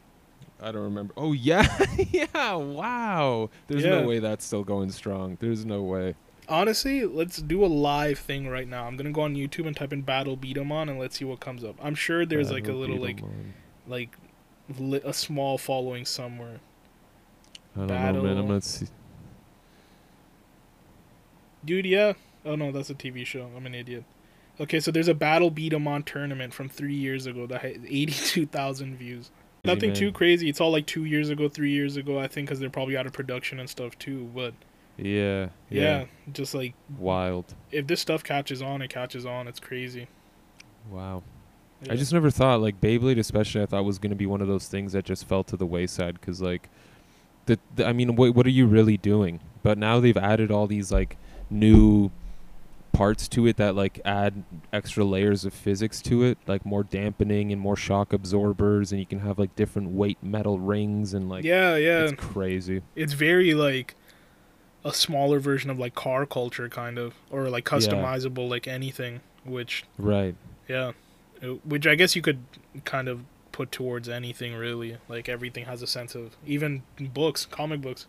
I don't remember. Oh yeah, yeah. Wow. There's Yeah. no way that's still going strong. There's no way. Honestly, let's do a live thing right now. I'm gonna go on YouTube and type in Battle B-Daman and let's see what comes up. I'm sure there's like a little like, on. like li- a small following somewhere. I don't know, man. I'm Battle- not. See- Dude, yeah. Oh no, that's a TV show. I'm an idiot. Okay, so there's a Battle B-Daman tournament from three years ago that had 82,000 views. Nothing too crazy. It's all like two years ago, three years ago, I think, because they're probably out of production and stuff too. But yeah, yeah. yeah, just like Wild. if this stuff catches on, it catches on. It's crazy. Wow. Yeah. I just never thought like Beyblade, especially. I thought was gonna be one of those things that just fell to the wayside because like, the, the I mean, what what are you really doing? But now they've added all these like new parts to it that like add extra layers of physics to it, like more dampening and more shock absorbers, and you can have like different weight metal rings and like yeah, yeah. it's crazy. it's very like a smaller version of like car culture kind of or like Yeah. customizable like anything which Right. yeah Uh, which i guess you could kind of put towards anything really like everything has a sense of even books comic books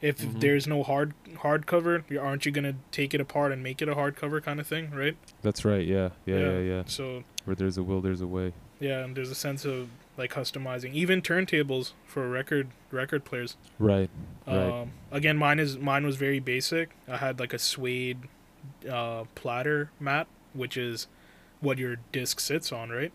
if Mhm. there's no hard hardcover aren't you gonna take it apart and make it a hardcover kind of thing right That's right. Yeah. Yeah. Yeah. Yeah. Yeah. so Where there's a will, there's a way. yeah and there's a sense of like customizing even turntables for record record players Right. Right. Um, again, mine is mine was very basic. I had like a suede uh, platter mat, which is what your disc sits on, right?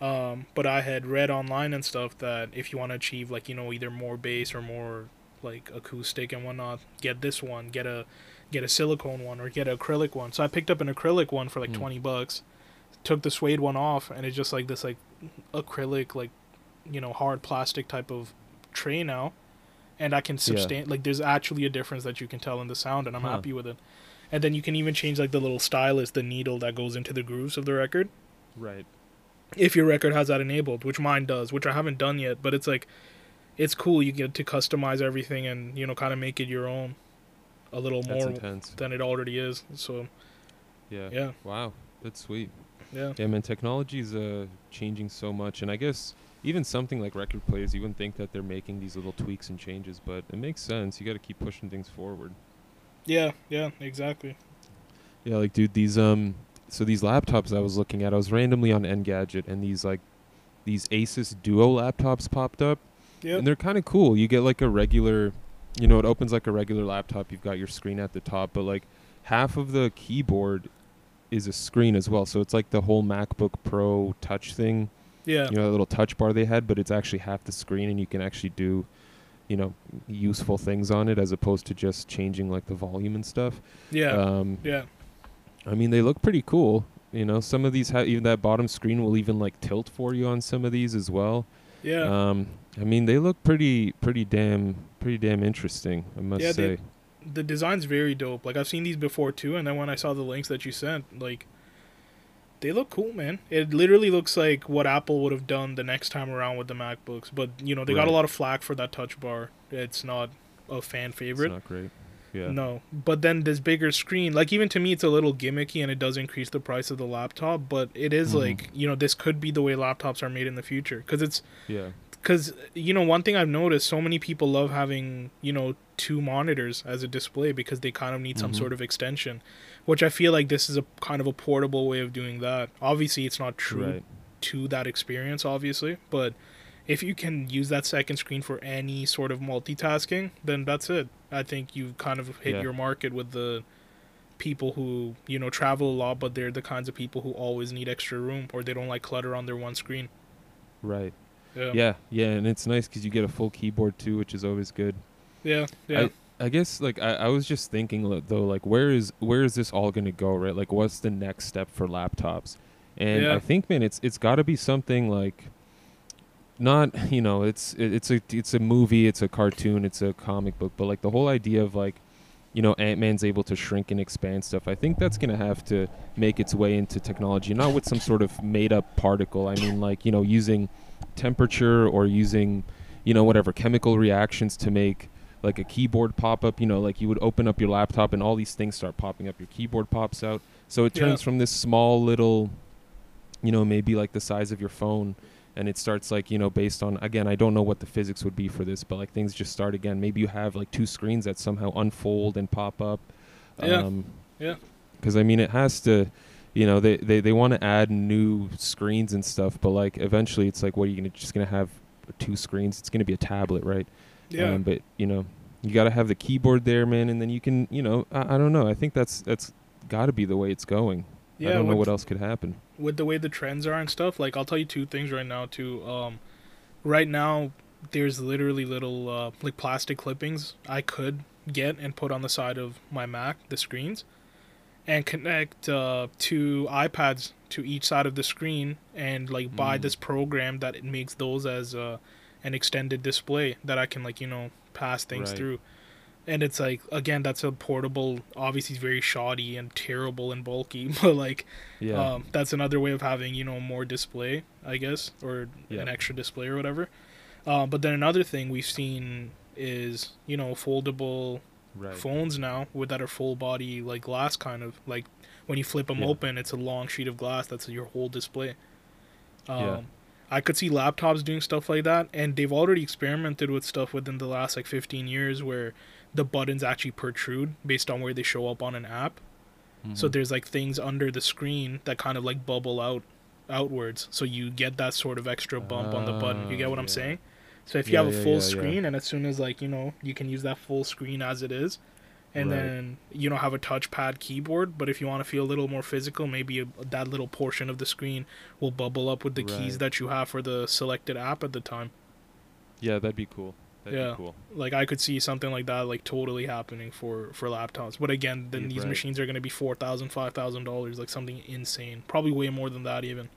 Um, but I had read online and stuff that if you want to achieve like you know either more bass or more like acoustic and whatnot, get this one, get a get a silicone one or get an acrylic one. So I picked up an acrylic one for like Hmm. twenty bucks. Took the suede one off, and it's just like this like acrylic like you know hard plastic type of tray now and I can sustain like there's actually a difference that you can tell in the sound and I'm Huh. happy with it. And then you can even change like the little stylus, the needle that goes into the grooves of the record. Right. If your record has that enabled, which mine does, which I haven't done yet, but it's like it's cool. You get to customize everything and, you know, kind of make it your own a little more intense. than it already is. So Yeah. yeah. Wow. That's sweet. Yeah. Yeah, man, Technology is uh changing so much, and I guess even something like record players, you wouldn't think that they're making these little tweaks and changes, but it makes sense. You got to keep pushing things forward. Yeah, yeah, exactly. Yeah, like dude, these um, so these laptops I was looking at, I was randomly on Engadget, and these like these Asus Duo laptops popped up, Yep. and they're kind of cool. You get like a regular, you know, it opens like a regular laptop. You've got your screen at the top, but like half of the keyboard is a screen as well. So it's like the whole MacBook Pro touch thing. Yeah. you know that little touch bar they had but it's actually half the screen and you can actually do you know useful things on it as opposed to just changing like the volume and stuff Yeah. um yeah. i mean they look pretty cool you know some of these have even that bottom screen will even like tilt for you on some of these as well Yeah. um i mean they look pretty pretty damn pretty damn interesting i must Yeah, they- say the design's very dope. Like I've seen these before too, and then when I saw the links that you sent, like they look cool, man. It literally looks like what Apple would have done the next time around with the MacBooks. But you know, they got a lot of flack for that touch bar. It's not a fan it's favorite. not great yeah No, but then this bigger screen, like even to me, it's a little gimmicky, and it does increase the price of the laptop. But it is Mhm. like you know, this could be the way laptops are made in the future, because it's yeah because you know one thing I've noticed, so many people love having you know two monitors as a display because they kind of need some Mhm. sort of extension, which I feel like this is a kind of a portable way of doing that. Obviously, it's not true right to that experience, obviously, but if you can use that second screen for any sort of multitasking, then that's it. I think you've kind of hit Yeah. your market with the people who you know travel a lot, but they're the kinds of people who always need extra room or they don't like clutter on their one screen. right Yeah, yeah yeah and it's nice because you get a full keyboard too which is always good yeah, yeah. I guess like I, I was just thinking though like where is where is this all gonna go right like what's the next step for laptops and Yeah. I think man it's it's got to be something like not you know it's it's a it's a movie it's a cartoon it's a comic book but like the whole idea of like you know Ant-Man's able to shrink and expand stuff I think that's gonna have to make its way into technology not with some sort of made up particle I mean like you know using temperature or using you know whatever chemical reactions to make like a keyboard pop up you know like you would open up your laptop and all these things start popping up your keyboard pops out so it Yeah. turns from this small little you know maybe like the size of your phone and it starts like you know based on again i don't know what the physics would be for this but like things just start again maybe you have like two screens that somehow unfold and pop up Yeah. um Yeah. because i mean it has to you know they they, they want to add new screens and stuff but like eventually it's like what are you gonna just gonna have two screens it's gonna be a tablet right Yeah. um, but you know, you got to have the keyboard there, man, and then you can, you know, I, I don't know. I think that's that's got to be the way it's going. Yeah. I don't know what else could happen. with the way the trends are and stuff, like I'll tell you two things right now too. Um, right now, there's literally little uh, like plastic clippings I could get and put on the side of my Mac, the screens, and connect uh, two iPads to each side of the screen, and like buy Mm. this program that it makes those as uh, an extended display that I can like you know pass things Right. through. And it's like again, that's a portable. Obviously, it's very shoddy and terrible and bulky, but like Yeah, um, that's another way of having you know more display, I guess, or Yeah. an extra display or whatever. Uh, but then another thing we've seen is you know foldable right. phones now with that are full body like glass kind of like when you flip them Yeah. open, it's a long sheet of glass that's your whole display. Um, Yeah. I could see laptops doing stuff like that, and they've already experimented with stuff within the last like 15 years where the buttons actually protrude based on where they show up on an app. So Mhm. there's like things under the screen that kind of like bubble out outwards. So you get that sort of extra bump on the button. You get what Ah, I'm saying? So if you Yeah, have a full yeah, yeah. screen and as soon as like, you know, you can use that full screen as it is and Right. then you don't have a touchpad keyboard, but if you want to feel a little more physical, maybe that little portion of the screen will bubble up with the keys that you have for the selected app at the time. yeah, that'd be cool. That'd Yeah. cool. Like I could see something like that like totally happening for for laptops. But again, then Yeah, these right. machines are going to be four thousand, five thousand dollars, like something insane. Probably way more than that even.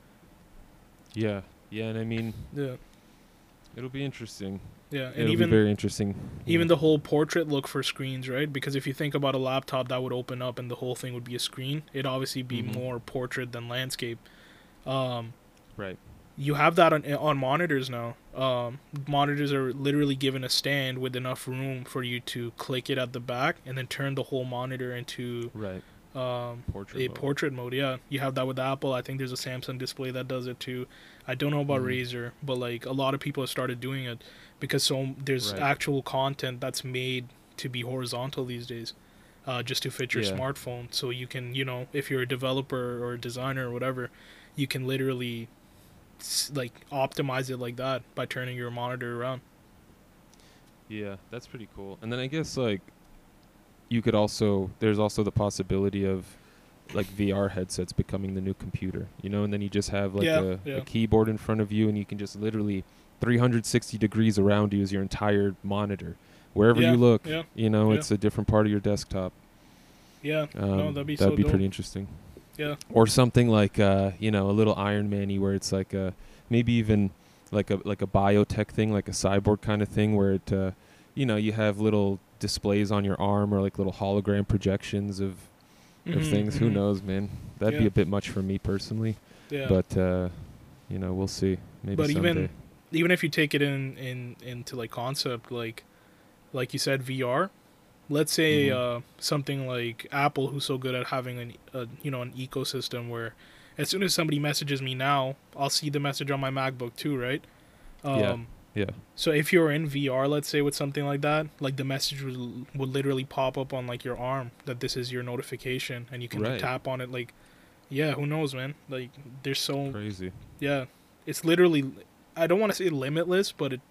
Yeah, yeah, and I mean, Yeah, it'll be interesting. yeah, and it'll even be very interesting. even Yeah. the whole portrait look for screens, right? Because if you think about a laptop that would open up and the whole thing would be a screen, it'd obviously be Mhm. more portrait than landscape. Um, right. You have that on on monitors now. Um, monitors are literally given a stand with enough room for you to click it at the back and then turn the whole monitor into Right. um, Portrait. a mode. portrait mode. Yeah, you have that with Apple. I think there's a Samsung display that does it too. I don't know about Mhm. Razer, but like a lot of people have started doing it because so there's Right. actual content that's made to be horizontal these days, uh, just to fit your Yeah. smartphone. So you can, you know, if you're a developer or a designer or whatever, you can literally like optimize it like that by turning your monitor around. Yeah, that's pretty cool. And then I guess like you could also there's also the possibility of like VR headsets becoming the new computer, you know, and then you just have like Yeah, a, yeah. a keyboard in front of you and you can just literally 360 degrees around you is your entire monitor. Wherever Yeah, you look, you know, it's a different part of your desktop. Yeah, Um, no, that'd be that'd so be dope. pretty interesting. Yeah. Or something like uh, you know, a little Iron Man-y where it's like a maybe even like a like a biotech thing, like a cyborg kind of thing where it uh, you know, you have little displays on your arm or like little hologram projections of of Mhm, things. Who mhm. knows, man? That'd be a bit much for me personally, Yeah. but uh, you know, we'll see. Maybe But someday. even even if you take it in in into like concept like like you said VR let's say Mhm. uh something like Apple who's so good at having an a, you know an ecosystem where as soon as somebody messages me now I'll see the message on my MacBook too right um Yeah. yeah, so if you're in VR let's say with something like that like the message would, would literally pop up on like your arm that this is your notification and you can Right. tap on it like yeah who knows man like there's so crazy. yeah, it's literally. I don't want to say limitless, but it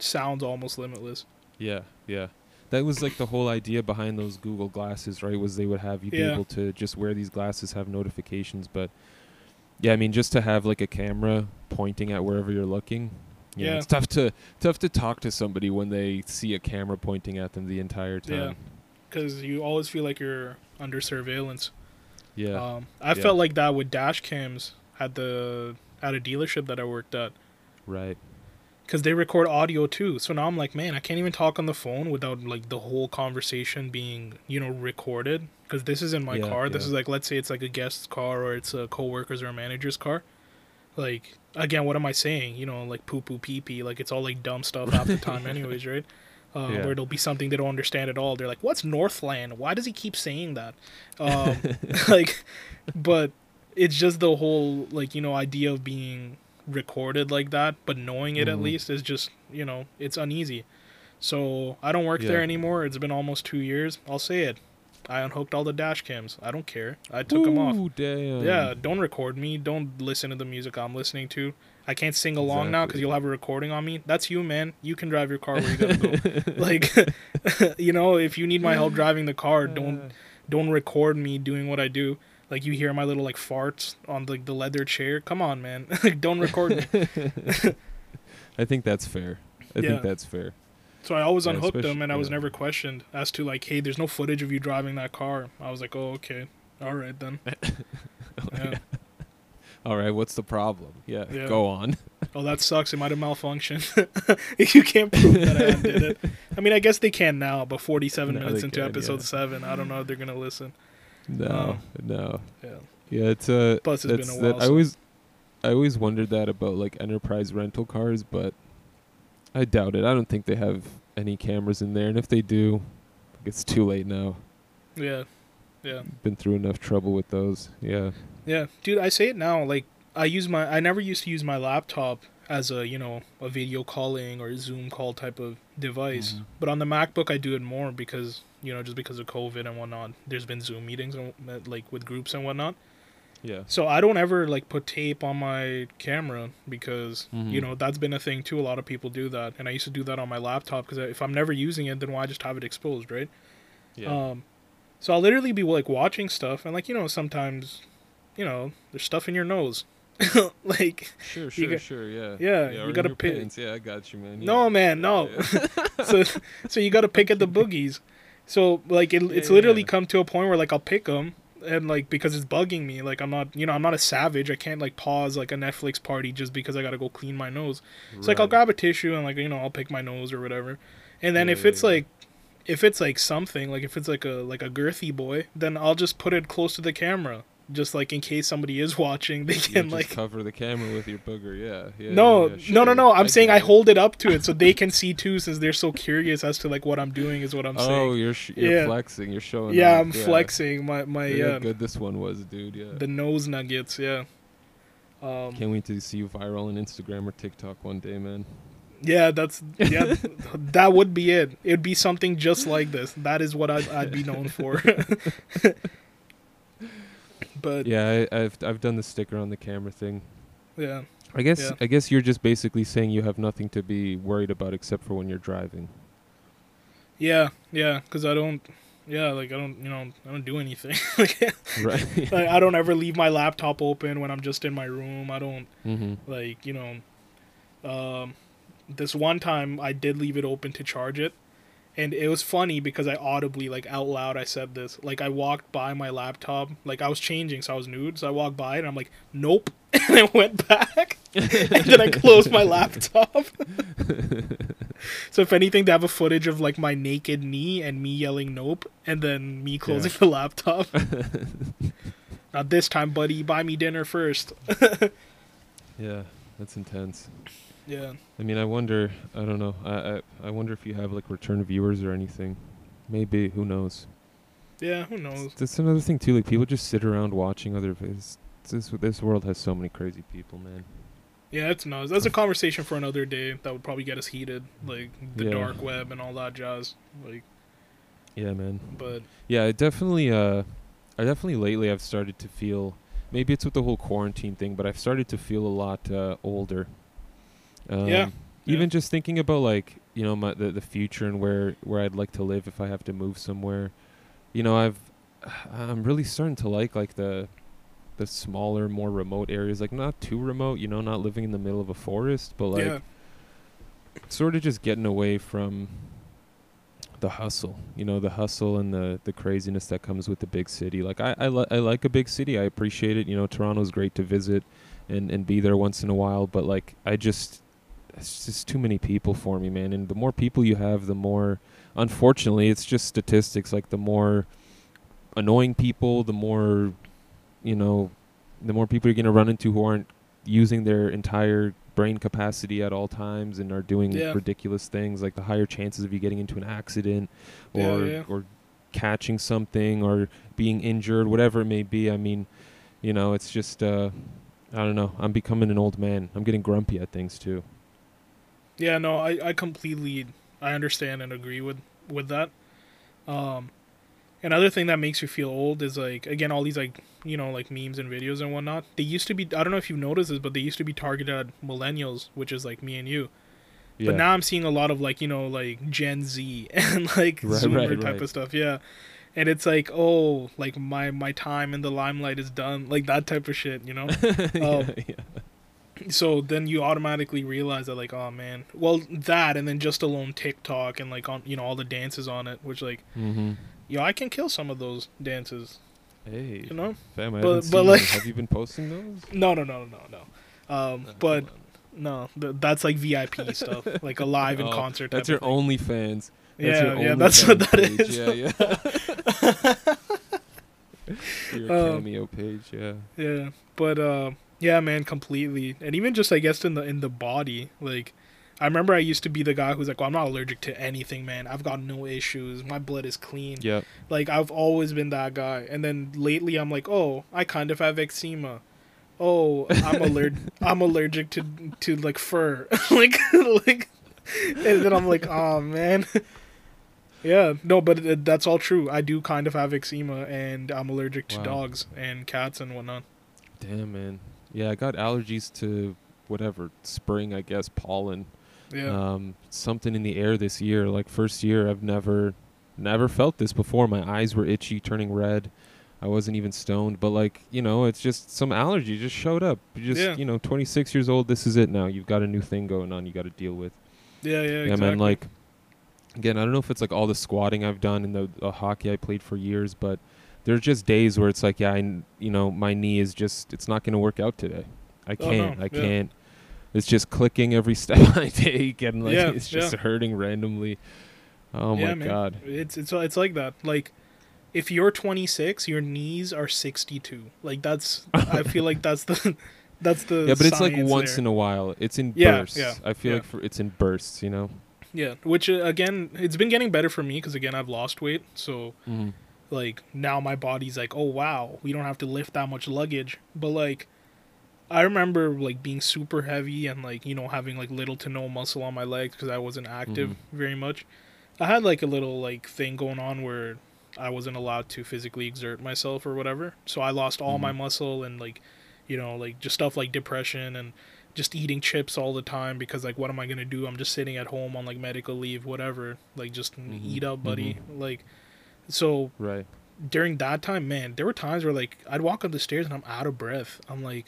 sounds almost limitless. Yeah, yeah. That was like the whole idea behind those Google glasses, right? Was they would have you be able to just wear these glasses, have notifications, but yeah, I mean, just to have like a camera pointing at wherever you're looking, you know, Yeah. it's tough to tough to talk to somebody when they see a camera pointing at them the entire Yeah. time. because you always feel like you're under surveillance. Yeah. Um, I Yeah. felt like that with dash cams at the at a dealership that I worked at right. Because they record audio too. So now I'm like, man, I can't even talk on the phone without like the whole conversation being you know recorded because this is in my Yeah, car. This yeah. is like let's say it's like a guest's car or it's a coworker's or a manager's car. Like again, what am I saying? You know, like poo poo pee pee. Like it's all like dumb stuff half the time, anyways, right? Uh, Yeah. Where it'll be something they don't understand at all. They're like, "What's Northlane? Why does he keep saying that?" Um, like, but it's just the whole like you know idea of being recorded like that, but knowing it at Mhm. least is just you know it's uneasy. So I don't work there anymore. It's been almost two years. I'll say it. I unhooked all the dash cams. I don't care. I took them off. Damn. Yeah, don't record me. Don't listen to the music I'm listening to. I can't sing along now because you'll have a recording on me. That's you, man. You can drive your car where you gotta go. like, you know, if you need my help driving the car, don't don't record me doing what I do. Like you hear my little like farts on the the leather chair. Come on, man. Like, don't record me. I think that's fair. I Yeah. think that's fair. So I always Yeah, unhooked them, and I was yeah. never questioned as to like, hey, there's no footage of you driving that car. I was like, oh, okay, all right then. Oh, yeah. All right, what's the problem? Yeah, go on. Oh, that sucks. It might have malfunctioned. you can't prove that I did it. I mean, I guess they can now, but 47 Now minutes into can, episode seven, I don't know if they're gonna listen. No, Oh. no. Yeah. Yeah, it's a. Plus, it's been a that while I always I always wondered that about like enterprise rental cars, but I doubt it. I don't think they have any cameras in there, and if they do, it's too late now. Yeah, yeah, Been through enough trouble with those. Yeah. yeah, dude. I say it now. Like, I use my. I never used to use my laptop as a you know a video calling or Zoom call type of device, Mhm. but on the MacBook I do it more because you know just because of COVID and whatnot. There's been Zoom meetings and, like with groups and whatnot. Yeah. So I don't ever like put tape on my camera because you Mhm. know that's been a thing too. A lot of people do that, and I used to do that on my laptop because if I'm never using it, then why just have it exposed, right? Yeah. Um, so I'll literally be like watching stuff, and like you know sometimes, you know, there's stuff in your nose, like sure, sure, got- sure. Yeah. yeah, or you gotta pick- pants. Yeah, I got you, man. no man, no. Yeah. so so you got to pick at the boogies. So like it, it's literally yeah. come to a point where like I'll pick them and like because it's bugging me. Like I'm not you know I'm not a savage. I can't like pause like a Netflix party just because I gotta go clean my nose. It's like I'll grab a tissue and like you know I'll pick my nose or whatever. And then Yeah, if yeah, it's yeah. like if it's like something like if it's like a like a girthy boy, then I'll just put it close to the camera. Just like in case somebody is watching, they can like cover the camera with your booger. Yeah. yeah no, yeah, no, no, no. I'm saying get I hold it up to it so they can see too, since they're so curious as to like what I'm doing. Is what I'm Oh, saying. Oh, you're sh- you're Yeah. flexing. You're showing. Yeah, off, I'm flexing my my yeah good this one was, dude. Yeah. the nose nuggets. Yeah. Um, Can't wait to see you viral on Instagram or TikTok one day, man. yeah, that's yeah. that would be it. It'd be something just like this. That is what I'd, I'd be known for. But yeah, I, I've I've done the sticker on the camera thing. yeah, I guess Yeah. I guess you're just basically saying you have nothing to be worried about except for when you're driving. Yeah, yeah, Because I don't. Yeah, like I don't, you know, I don't do anything. like, Right. like, I don't ever leave my laptop open when I'm just in my room. I don't mm-hmm. like you know um this one time i did leave it open to charge it and it was funny because i audibly like out loud i said this. Like i walked by my laptop. Like i was changing so i was nude. So i walked by and i'm like nope. And i went back. And then i closed my laptop. So if anything they have a footage of like my naked knee and me yelling nope and then me closing the laptop. Not this time buddy. Buy me dinner first. Yeah, that's intense. Yeah I mean, I wonder. I don't know. I, I I wonder if you have like return viewers or anything. Maybe. Who knows? yeah who knows That's another thing too. Like people just sit around watching other videos. This this world has so many crazy people, man. Yeah, it's nuts. That's a conversation for another day. That would probably get us heated, like the Yeah. dark web and all that jazz. Like, Yeah, man. but Yeah, I definitely. Uh, I definitely lately I've started to feel. Maybe it's with the whole quarantine thing, but I've started to feel a lot uh, older. Um, Yeah, Even yeah. just thinking about like you know my the, the future and where where I'd like to live if I have to move somewhere. You know, I've I'm really starting to like like the the smaller, more remote areas. Like not too remote, you know, not living in the middle of a forest, but like yeah, sort of just getting away from the hustle, you know, the hustle and the the craziness that comes with the big city. Like I I, li- I like a big city. I appreciate it. You know, Toronto's great to visit and and be there once in a while, but like I just it's just too many people for me, man. And the more people you have, the more unfortunately, it's just statistics like the more annoying people, the more you know, the more people you're going to run into who aren't using their entire brain capacity at all times and are doing Yeah. ridiculous things like the higher chances of you getting into an accident or Yeah, yeah. or catching something or being injured whatever it may be i mean you know it's just uh i don't know i'm becoming an old man i'm getting grumpy at things too Yeah, no, I, I completely I understand and agree with with that. Um, another thing that makes you feel old is like again all these like you know like memes and videos and whatnot. They used to be I don't know if you've noticed this, but they used to be targeted at millennials, which is like me and you. yeah But now I'm seeing a lot of like you know like Gen Z and like Right, Zoomer right, type right. of stuff. Yeah. And it's like, oh, like my my time in the limelight is done, like that type of shit, you know. yeah, Um, yeah. So then you automatically realize that like oh man well that and then just alone tiktok and like on you know all the dances on it which like Mm-hmm. yo i can kill some of those dances Hey, you know fam, I But- but like- have you been posting those? no no no no no um Uh, but no th- that's like vip stuff like a live in Oh, concert that's your only fans. That's yeah your yeah that's what that page. is Yeah, yeah. your Um, cameo page, yeah. yeah but uh yeah man completely and even just i guess in the in the body like i remember i used to be the guy who's like well i'm not allergic to anything man i've got no issues my blood is clean Yeah. Like I've always been that guy, and then lately I'm like, oh, I kind of have eczema. Oh, I'm allergic. I'm allergic to to like fur, like like, and then I'm like, oh man. Yeah, no, but it, that's all true. I do kind of have eczema, and I'm allergic to Wow. dogs and cats and whatnot. Damn, man. Yeah, I got allergies to whatever spring, I guess, pollen. Yeah, Um, something in the air this year. Like first year, I've never, never felt this before. My eyes were itchy, turning red. I wasn't even stoned, but like you know, it's just some allergy just showed up. You just Yeah. you know, 26 years old. This is it now. You've got a new thing going on. You got to deal with. yeah, yeah. yeah, exactly. man. Like again, I don't know if it's like all the squatting I've done and the, the hockey I played for years, but there's just days where it's like, yeah, I, you know, my knee is just it's not going to work out today. I Oh, no, can't. I yeah. can't. It's just clicking every step I take, and like Yeah, it's just hurting randomly. Oh Yeah, my man. god. It's it's it's like that. Like if you're 26, your knees are 62. Like that's I feel like that's the that's the Yeah, but it's like once there. in a while. It's in Yeah, bursts. yeah, I feel yeah. like for, it's in bursts. You know. Yeah, which uh, again, it's been getting better for me because again, I've lost weight. So Mm-hmm. Like now my body's like, oh wow, we don't have to lift that much luggage. But like, I remember like being super heavy and like you know having like little to no muscle on my legs because I wasn't active Mhm. very much. I had like a little like thing going on where I wasn't allowed to physically exert myself or whatever. So I lost all my Mhm. muscle and like, you know, like just stuff like depression and just eating chips all the time because like what am I gonna do? I'm just sitting at home on like medical leave, whatever. Like just Mhm. eat up, buddy. Like, so Right. during that time, man, there were times where like I'd walk up the stairs and I'm out of breath. I'm like,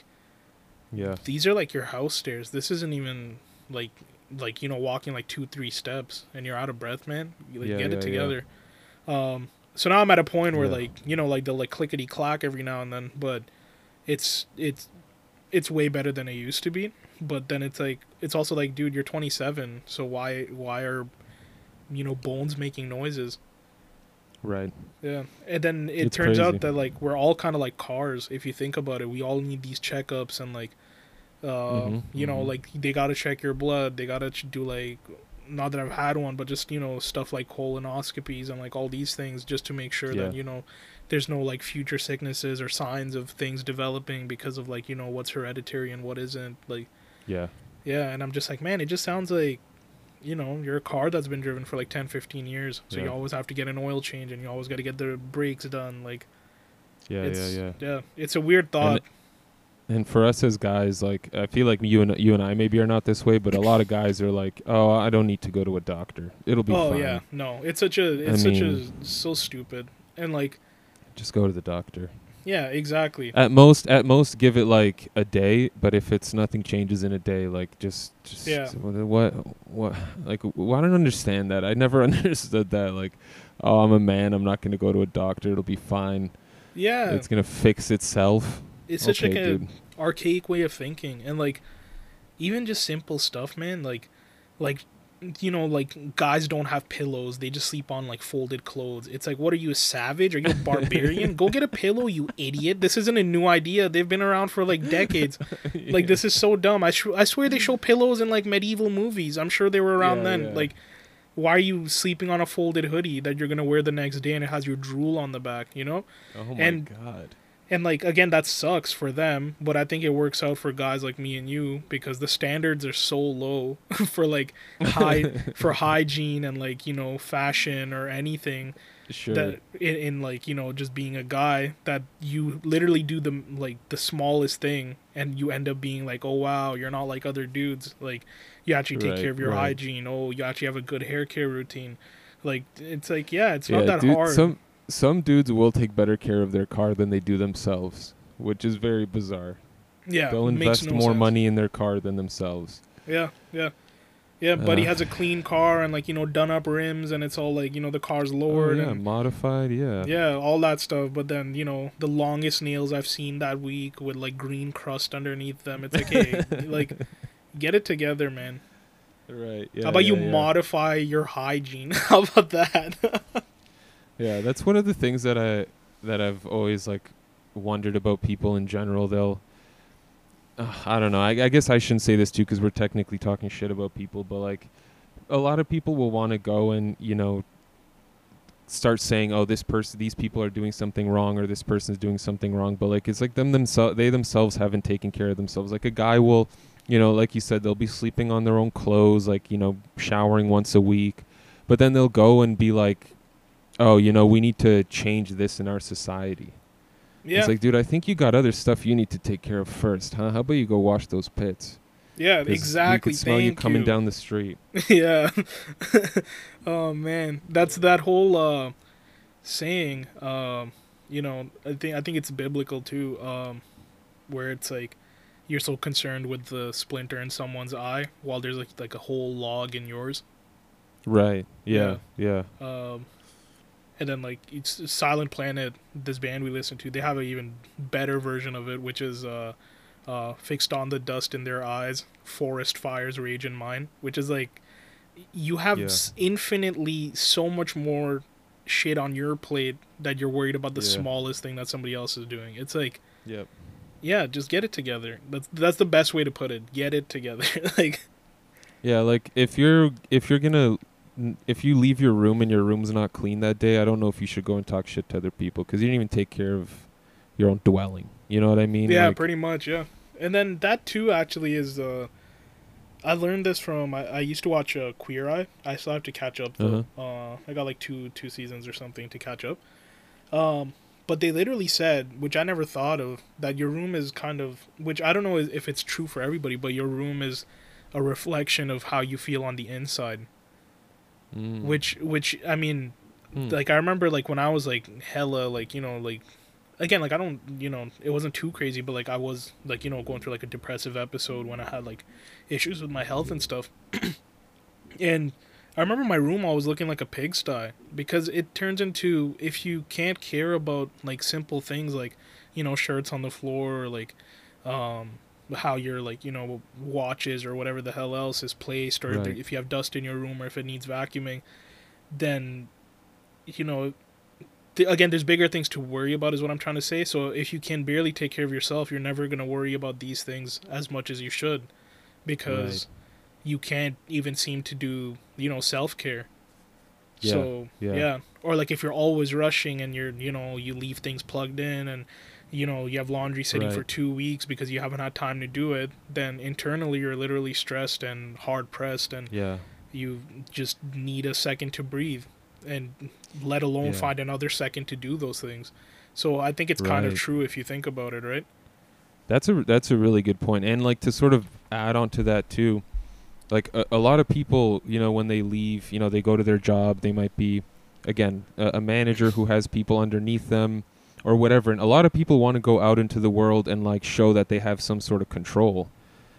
Yeah. these are like your house stairs. This isn't even like like you know walking like two three steps and you're out of breath, man. You, like Yeah, get yeah, it yeah. together. Um, so now I'm at a point where Yeah. like you know like they'll like clickety clack every now and then, but it's it's it's way better than it used to be. But then it's like it's also like, dude, you're 27, so why why are you know bones making noises? Right. Yeah, and then it It's turns crazy. out that like we're all kind of like cars. If you think about it, we all need these checkups and like, uh, Mhm, you know, mhm. like they gotta check your blood. They gotta ch- do like, not that I've had one, but just you know stuff like colonoscopies and like all these things just to make sure that you know there's no like future sicknesses or signs of things developing because of like you know what's hereditary and what isn't. Like, Yeah. yeah, and I'm just like, man, it just sounds like. You know, you're a car that's been driven for like 10, 15 years. So you always have to get an oil change and you always got to get the brakes done. Like, Yeah. yeah. Yeah. yeah, it's a weird thought. And for us as guys, like I feel like you and you and I maybe are not this way, but a lot of guys are like, "Oh, I don't need to go to a doctor. It'll be oh fine. yeah, no, it's such a it's such mean- a so stupid and like Just go to the doctor." Yeah, exactly. At most, at most, give it like a day. But if it's nothing changes in a day, like just, just Yeah. what, what, like, well, I don't understand that. I never understood that. Like, oh, I'm a man. I'm not gonna go to a doctor. It'll be fine. Yeah, It's gonna fix itself. it's such okay, like a archaic way of thinking and like even just simple stuff man like like you know like guys don't have pillows they just sleep on like folded clothes. It's like what are you a savage? Are you a barbarian? Go get a pillow you idiot. This isn't a new idea. They've been around for like decades. Like this is so dumb. I, sh- I swear they show pillows in like medieval movies. I'm sure they were around Yeah, then. yeah. like why are you sleeping on a folded hoodie that you're gonna wear the next day and it has your drool on the back you know? Oh my and- god. And like again that sucks for them but i think it works out for guys like me and you because the standards are so low for like high for hygiene and like you know fashion or anything Sure. that in, in like you know just being a guy that you literally do the like the smallest thing and you end up being like oh wow you're not like other dudes like you actually take Right, care of your right. hygiene oh you actually have a good hair care routine like it's like yeah it's yeah, not that dude, hard Some some dudes will take better care of their car than they do themselves, which is very bizarre. yeah They'll invest no more sense. money in their car than themselves. Yeah, yeah. Yeah, but he Uh. has a clean car and like, you know, done up rims and it's all like, you know, the car's Oh, lowered yeah, and modified. Yeah. yeah, all that stuff. But then, you know, the longest nails I've seen that week with like green crust underneath them. It's like, hey, like get it together, man. Right. Yeah. How about you yeah, yeah. modify your hygiene? How about that? Yeah, that's one of the things that I that I've always like wondered about people in general. They'll, uh, I don't know. I, I guess I shouldn't say this too because we're technically talking shit about people, but like, a lot of people will want to go and you know start saying, "Oh, this person, these people are doing something wrong, or this person's doing something wrong." But like, it's like them themselves. They themselves haven't taken care of themselves. Like a guy will, you know, like you said, they'll be sleeping on their own clothes, like you know, showering once a week, but then they'll go and be like oh, you know, we need to change this in our society. yeah. It's like, dude, I think you got other stuff you need to take care of first, huh? How about you go wash those pits? Yeah, exactly. We could smell you coming you. down the street. yeah. oh man, that's that whole uh, saying. Um, you know, I think I think it's biblical too. Um, where it's like you're so concerned with the splinter in someone's eye while there's like like a whole log in yours. Right. Yeah. Yeah. Um, and then like it's Silent Planet, this band we listen to, they have an even better version of it, which is uh, uh, fixed on the dust in their eyes, forest fires rage in mine, which is like you have Yeah. s- infinitely so much more shit on your plate that you're worried about the Yeah. smallest thing that somebody else is doing. It's like, Yep. yeah, just get it together. That's that's the best way to put it. Get it together. like, Yeah, like if you're if you're gonna if you leave your room and your room's not clean that day, I don't know if you should go and talk shit to other people because you didn't even take care of your own dwelling. You know what I mean? yeah, Like, pretty much, yeah. And then that too actually is uh I learned this from I, I used to watch uh, Queer Eye. I still have to catch up though. uh I got like two two seasons or something to catch up. Um but they literally said, which I never thought of, that your room is kind of which I don't know if it's true for everybody, but your room is a reflection of how you feel on the inside. Mm, Which which I mean mm, like I remember like when I was like hella like you know like again like I don't you know it wasn't too crazy but like I was like you know going through like a depressive episode when I had like issues with my health and stuff. And I remember my room always looking like a pigsty because it turns into if you can't care about like simple things like you know shirts on the floor or like um how your like you know watches or whatever the hell else is placed or if, Right. if you have dust in your room or if it needs vacuuming then you know th- again there's bigger things to worry about is what i'm trying to say. So if you can barely take care of yourself you're never going to worry about these things as much as you should because you can't even seem to do you know self-care. Yeah, so yeah. yeah. Or like if you're always rushing and you're you know you leave things plugged in and you know you have laundry sitting for two weeks because you haven't had time to do it then internally you're literally stressed and hard pressed and yeah. you just need a second to breathe and let alone Yeah. find another second to do those things so i think it's kind of true if you think about it right That's a that's a really good point, and like to sort of add on to that too, like a, a lot of people, you know, when they leave, you know, they go to their job, they might be, again, a, a manager who has people underneath them, or whatever. And a lot of people want to go out into the world and like show that they have some sort of control.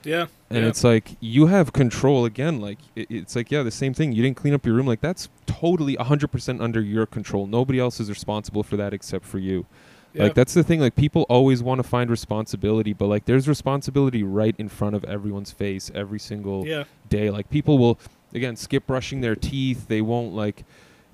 Yeah. And yeah. it's like you have control again. Like it, it's like yeah, the same thing. You didn't clean up your room. Like that's totally hundred percent under your control. Nobody else is responsible for that except for you. yeah. Like that's the thing. Like people always want to find responsibility, but like there's responsibility right in front of everyone's face every single yeah. day. Like people will again skip brushing their teeth. They won't like,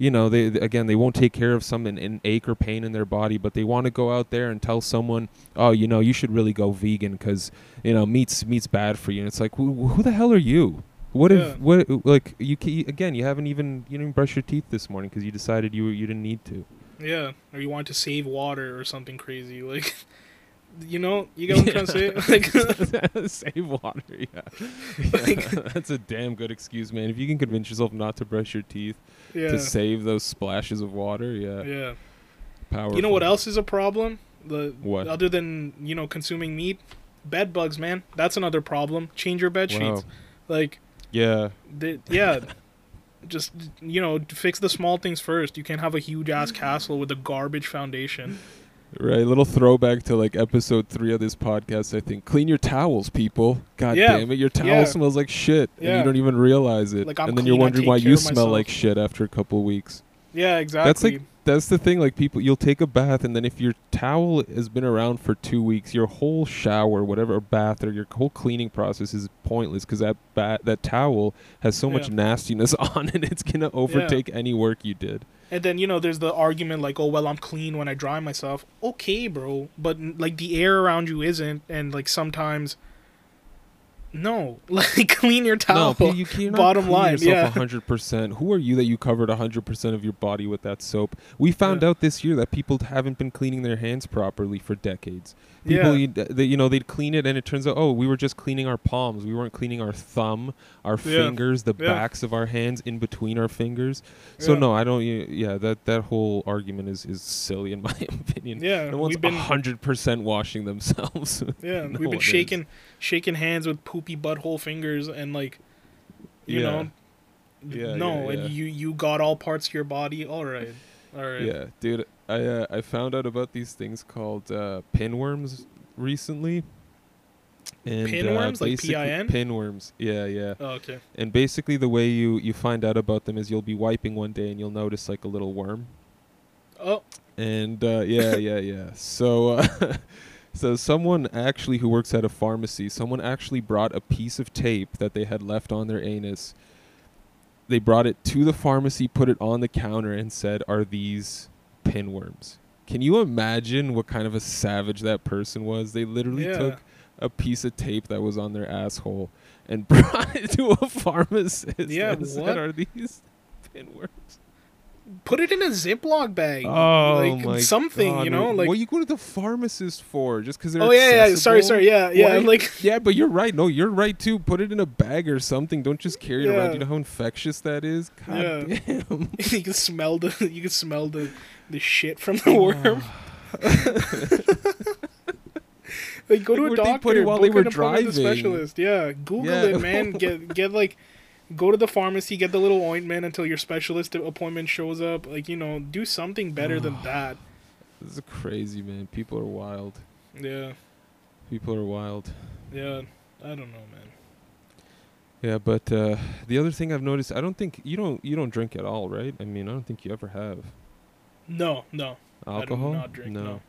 you know, they again they won't take care of some an, an ache or pain in their body, but they want to go out there and tell someone, oh, you know, you should really go vegan because you know meat's meat's bad for you. And it's like, who, who the hell are you? What Yeah. if what like you again? You haven't even you didn't brush your teeth this morning because you decided you you didn't need to. Yeah, or you want to save water or something crazy, like, you know, you get what I'm trying to say? Like, Save water, yeah. Like- That's a damn good excuse, man. If you can convince yourself not to brush your teeth yeah, to save those splashes of water, yeah, yeah. powerful. You know what else is a problem? The What? other than you know consuming meat, bed bugs, man. That's another problem. Change your bed Wow. sheets. Like, Yeah, the, yeah, just you know, fix the small things first. You can't have a huge ass castle with a garbage foundation. Right. Little throwback to like episode three of this podcast. I think clean your towels, people. God Yeah, damn it, your towel yeah. smells like shit, and you don't even realize it. Like, and then you're wondering why you smell like shit after a couple weeks. Yeah, exactly. That's like that's the thing. Like people, you'll take a bath, and then if your towel has been around for two weeks, your whole shower, whatever, bath, or your whole cleaning process is pointless because that bat, that towel has so much nastiness on it. It's gonna overtake any work you did. And then you know, there's the argument like, "Oh well, I'm clean when I dry myself." Okay, bro, but like the air around you isn't, and like sometimes, no, like clean your towel. No, you can't Bottom line, yourself yeah. hundred percent. Who are you that you covered hundred percent of your body with that soap? We found Yeah. out this year that people haven't been cleaning their hands properly for decades. People, yeah, you, they, you know, they'd clean it, and it turns out, oh, we were just cleaning our palms. We weren't cleaning our thumb, our Yeah. fingers, the Yeah. backs of our hands, in between our fingers. So no, I don't. Yeah, that that whole argument is is silly in my opinion. yeah. No one's hundred percent washing themselves. yeah, no we've been one is. shaking, shaking hands with poopy butthole fingers, and like, you know, Yeah, no, and you you got all parts of your body. All right, all right. Yeah, dude, I uh, I found out about these things called uh, pinworms recently. And, Pinworms? uh, Like P-I-N? Pinworms, yeah, yeah. Oh, okay. And basically, the way you you find out about them is you'll be wiping one day and you'll notice like a little worm. Oh, And uh, yeah, yeah, yeah. So, uh, so someone actually who works at a pharmacy, someone actually brought a piece of tape that they had left on their anus. They brought it to the pharmacy, put it on the counter, and said, "Are these pinworms?" Can you imagine what kind of a savage that person was? They literally Yeah. took a piece of tape that was on their asshole and brought it to a pharmacist Yeah, and said, what? "Are these pinworms?" Put it in a Ziploc bag. Oh like my something, God, you know, like. what you go to the pharmacist for? Just because they're oh yeah, yeah. Sorry, sorry. Yeah, yeah. Why- Like yeah, but you're right. No, you're right too. Put it in a bag or something. Don't just carry it around. You know how infectious that is. God Yeah. damn. you can smell the you can smell the the shit from the ah. worm. like go to a Where'd they doctor. put it while they were driving? specialist. Yeah, Google Yeah. it, man. Get get like go to the pharmacy, get the little ointment until your specialist appointment shows up. Like you know, do something better than that. This is crazy, man. People are wild. Yeah, People are wild. yeah. I don't know, man. Yeah, but uh, the other thing I've noticed, I don't think you don't you don't drink at all, right? I mean, I don't think you ever have No, no. alcohol. I do not drink. No.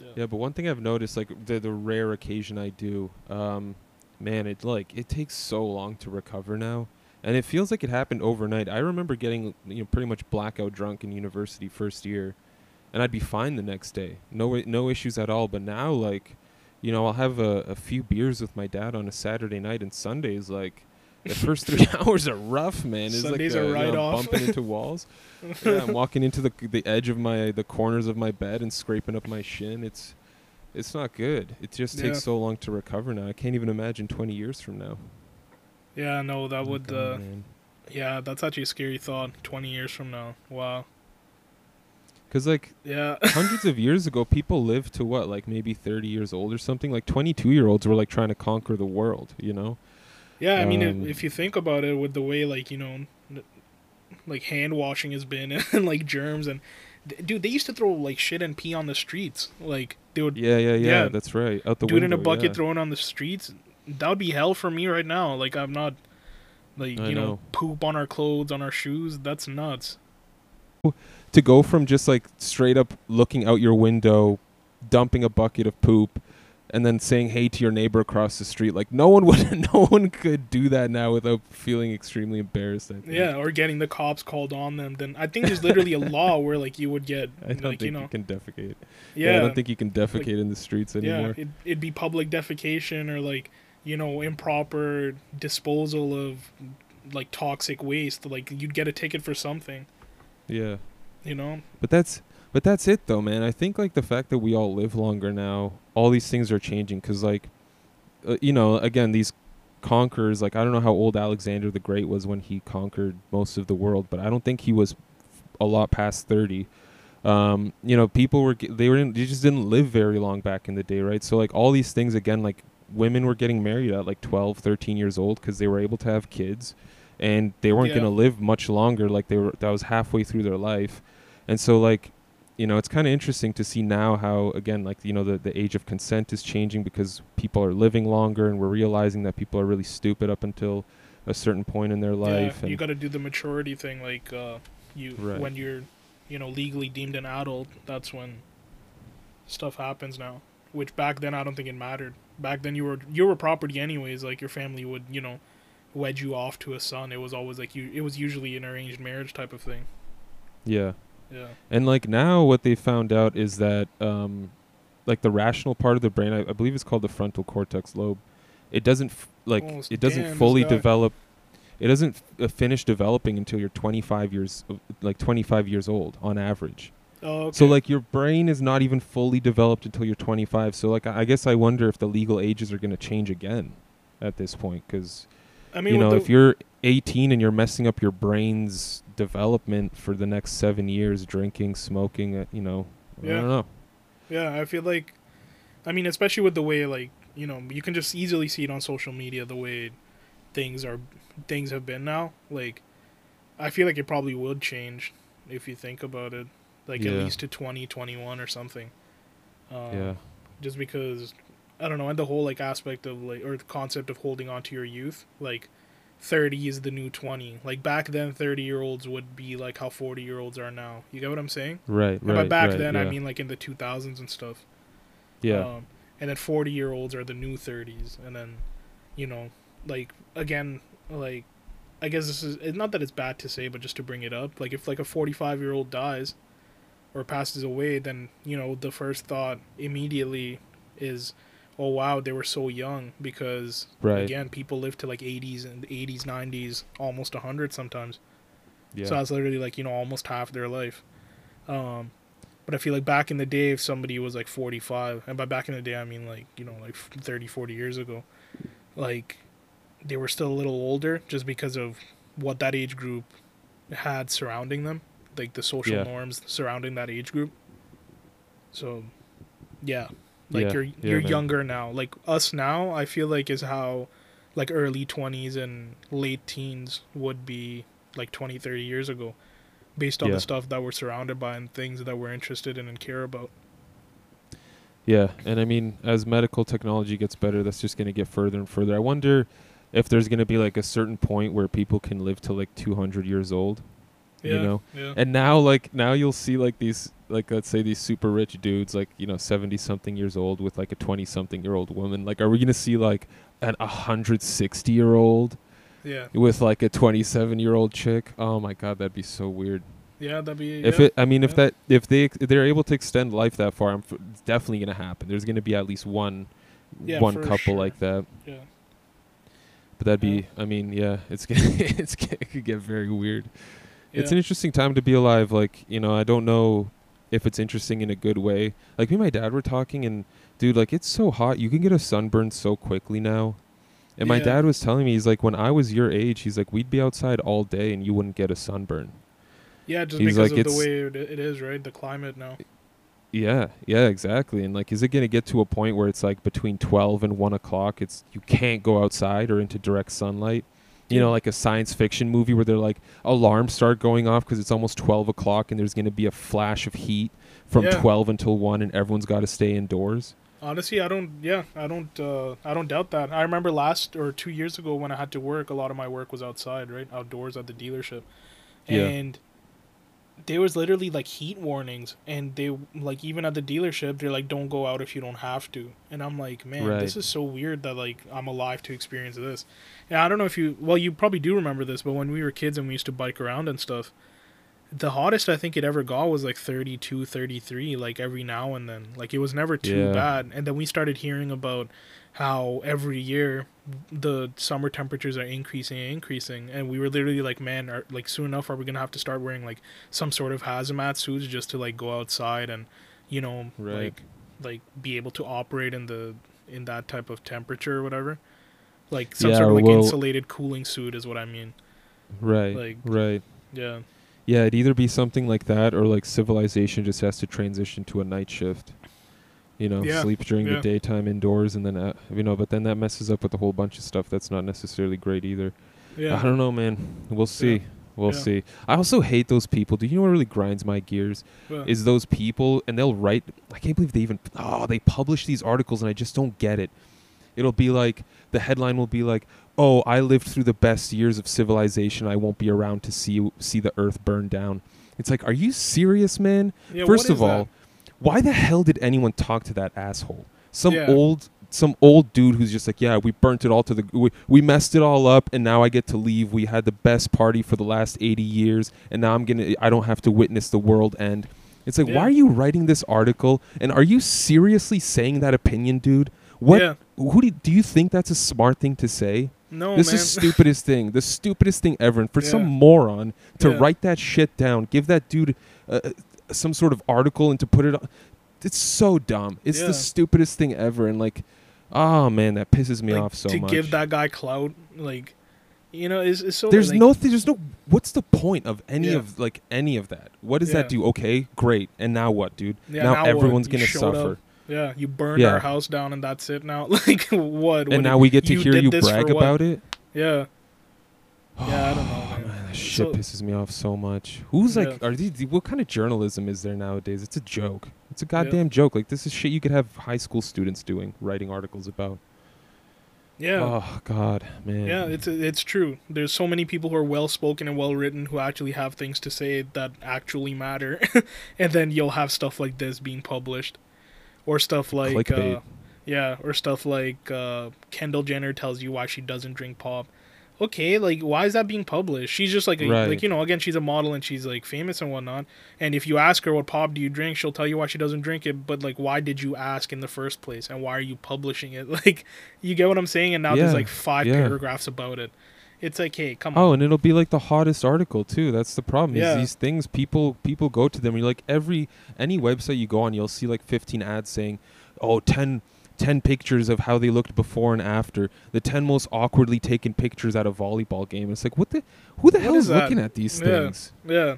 Yeah. Yeah, but one thing I've noticed, like the the rare occasion I do, um, man, it like it takes so long to recover now, and it feels like it happened overnight. I remember getting you know pretty much blackout drunk in university first year, and I'd be fine the next day, no no issues at all. But now, like, you know, I'll have a, a few beers with my dad on a Saturday night, and Sundays like. The first three hours are rough, man. It's Sundays like are uh, you know, right I'm off. bumping into walls. yeah, I'm walking into the the edge of my the corners of my bed and scraping up my shin. It's it's not good. It just Yeah. takes so long to recover now. I can't even imagine 20 years from now. Yeah, no, that would. God, Uh, man. yeah, that's actually a scary thought. Twenty years from now. Wow. Cuz like Yeah. hundreds of years ago people lived to what like maybe 30 years old or something. Like 22-year-olds were like trying to conquer the world, you know? Yeah, I mean, Um, if, if you think about it, with the way like you know, like hand washing has been, and like germs, and dude, they used to throw like shit and pee on the streets. Like they would Yeah, yeah, yeah. Yeah. That's right. Out the it window. in a bucket, yeah. on the streets. That would be hell for me right now. Like I'm not, like I you know, know. poop on our clothes, on our shoes. That's nuts. to go from just like straight up looking out your window, dumping a bucket of poop, and then saying hey to your neighbor across the street. Like no one would, no one could do that now without feeling extremely embarrassed. I think. Yeah, or getting the cops called on them. Then I think there's literally a law where like you would get I don't like think you you, can defecate. yeah, I don't think you can defecate in the streets yeah anymore. it, it'd be public defecation or like you know improper disposal of like toxic waste. Like you'd get a ticket for something. Yeah. You know. But that's but that's it though, man. I think like the fact that we all live longer now, all these things are changing cuz like uh, you know, again, these conquerors like I don't know how old Alexander the Great was when he conquered most of the world, but I don't think he was a lot past 30. Um, you know, people were they were in, they just didn't live very long back in the day, right? So like all these things again like women were getting married at like 12, 13 years old cuz they were able to have kids and they weren't Yeah. going to live much longer like they were that was halfway through their life. And so like you know, it's kind of interesting to see now how again like you know the the age of consent is changing because people are living longer and we're realizing that people are really stupid up until a certain point in their life yeah, you got to do the maturity thing. Like uh, you Right. when you're you know legally deemed an adult. That's when stuff happens now. Which back then I don't think it mattered. Back then you were you were property anyways. Like your family would you know wedge you off to a son. It was always like you. It was usually an arranged marriage type of thing. yeah. Yeah. And like now, what they found out is that, um, like the rational part of the brain, I, I believe it's called the frontal cortex lobe. It doesn't f- like Oh, it doesn't fully develop. It doesn't f- uh, finish developing until you're 25 years, like 25 years old on average. Oh, okay. So like your brain is not even fully developed until you're 25. So like I guess I wonder if the legal ages are going to change again at this point because I mean, you know if you're 18 and you're messing up your brain's development for the next seven years drinking smoking uh, you know i don't know Yeah, I feel like, I mean, especially with the way like you know you can just easily see it on social media the way things are things have been now. Like, I feel like it probably would change if you think about it, like at least to 20, 21 or something. Um, yeah Just because I don't know, and the whole like aspect of like or the concept of holding on to your youth, like. 30 is the new 20 like back then 30 year olds would be like how 40 year olds are now you get what i'm saying right and by right back right, then yeah. i mean like in the 2000s and stuff yeah um, and then 40 year olds are the new 30s. And then, you know, like, again, like, I guess this is not that it's bad to say, but just to bring it up, like, if like a 45 year old dies or passes away, then, you know, the first thought immediately is, oh, wow, they were so young because, Right. again, people live to like 80s and 80s, 90s, almost 100 sometimes. yeah So that's literally like, you know, almost half their life. Um, but I feel like back in the day, if somebody was like 45, and by back in the day, I mean like, you know, like 30, 40 years ago, like they were still a little older just because of what that age group had surrounding them, like the social Yeah. norms surrounding that age group. So, yeah. Like Yeah, you're you're man. younger now. Like us now, I feel like is how like early 20s and late teens would be like 20 30 years ago based on Yeah. the stuff that we're surrounded by and things that we're interested in and care about yeah and i mean as medical technology gets better that's just going to get further and further i wonder if there's going to be like a certain point where people can live to like 200 years old yeah you know? yeah. And now like now you'll see like these like let's say these super rich dudes like you know 70 something years old with like a 20 something year old woman like are we gonna see like an 160 year old yeah. with like a 27 year old chick? Oh my god that'd be so weird. Yeah that'd be if yeah. it i mean if that if they if they're able to extend life that far i'm f- it's definitely gonna happen. There's gonna be at least one one couple sure. like that. Yeah. But that'd be i mean yeah it's gonna it's it could get very weird it's an interesting time to be alive. Like, you know, I don't know if it's interesting in a good way. Like me and my dad were talking and dude, like it's so hot. You can get a sunburn so quickly now. And my dad was telling me he's like when I was your age, he's like we'd be outside all day and you wouldn't get a sunburn. yeah just he's because like, of the way it, it is right the climate now Yeah, yeah, exactly. And like is it gonna get to a point where it's like between twelve and one o'clock it's you can't go outside or into direct sunlight? You know, like a science fiction movie where they're like alarms start going off because it's almost twelve o'clock and there's going to be a flash of heat from Yeah. twelve until one, and everyone's got to stay indoors. Honestly, I don't. Yeah, I don't. Uh, I don't doubt that. I remember last or two years ago when I had to work. A lot of my work was outside, right, outdoors at the dealership, Yeah. and there was literally like heat warnings, and they like even at the dealership, they're like, "Don't go out if you don't have to." And I'm like, man, Right. this is so weird that like I'm alive to experience this. And I don't know if you. Well, you probably do remember this, but when we were kids and we used to bike around and stuff. The hottest I think it ever got was like 32, 33, like every now and then. Like it was never too Yeah. bad. And then we started hearing about how every year the summer temperatures are increasing and increasing. And we were literally like, man, are, like soon enough, are we going to have to start wearing like some sort of hazmat suits just to like go outside and, you know, Right. like, like be able to operate in the, in that type of temperature or whatever? Like some Yeah, sort of like well- insulated cooling suit is what I mean. Right. Like- right. Yeah. Yeah, it'd either be something like that or like civilization just has to transition to a night shift. You know, Yeah, sleep during yeah. the daytime indoors and then uh, you know, but then that messes up with a whole bunch of stuff that's not necessarily great either. Yeah. I don't know, man. We'll see. We'll Yeah. see. I also hate those people. Do you know what really grinds my gears? Well, Is those people and they'll write I can't believe they even oh, they publish these articles and I just don't get it. It'll be like the headline will be like, "Oh, I lived through the best years of civilization. I won't be around to see see the earth burn down." It's like, "Are you serious, man?" yeah, First of all, that? why the hell did anyone talk to that asshole? Some Yeah. old some old dude who's just like, yeah, we burnt it all to the we, we messed it all up and now I get to leave. We had the best party for the last 80 years and now I'm to I don't have to witness the world end. It's like, Yeah. why are you writing this article and are you seriously saying that opinion, dude? What Yeah. who do you, do you think that's a smart thing to say? No, this man. is stupidest thing, the stupidest thing ever. And for some moron to Yeah. write that shit down, give that dude uh, uh, some sort of article and to put it on, it's so dumb. It's Yeah. the stupidest thing ever. And like, oh man, that pisses me like, off so to much. give that guy clout, like, you know, is so. there's like, no, th- there's no. What's the point of any Yeah. of like any of that? What does that do? Okay, great. And now what, dude? Yeah, now, now everyone's gonna suffer. up, Yeah, you burned Yeah. our house down and that's it now. Like what? And now we get to you hear you brag about it. Yeah. Yeah, I don't know, man. shit So- pisses me off so much. Who's like, Yeah. are these? What kind of journalism is there nowadays? It's a joke. It's a goddamn joke. Like this is shit you could have high school students doing, writing articles about. Yeah. Oh God, man. Yeah, it's it's true. There's so many people who are well spoken and well written who actually have things to say that actually matter, and then you'll have stuff like this being published, or stuff like uh, yeah, or stuff like uh, Kendall Jenner tells you why she doesn't drink pop. Okay, like why is that being published? She's just like a, Right. like you know again she's a model and she's like famous and whatnot. And if you ask her what pop do you drink, she'll tell you why she doesn't drink it. But like why did you ask in the first place and why are you publishing it? Like you get what I'm saying? And now there's like five yeah. paragraphs about it. It's like hey come oh, on. Oh, and it'll be like the hottest article too. That's the problem. Yeah. these things people people go to them. You're like every any website you go on, you'll see like 15 ads saying, "Oh, 10 10 pictures of how they looked before and after. The 10 most awkwardly taken pictures at a volleyball game." It's like, "What the who the What hell is that? looking at these Yeah. things?" Yeah.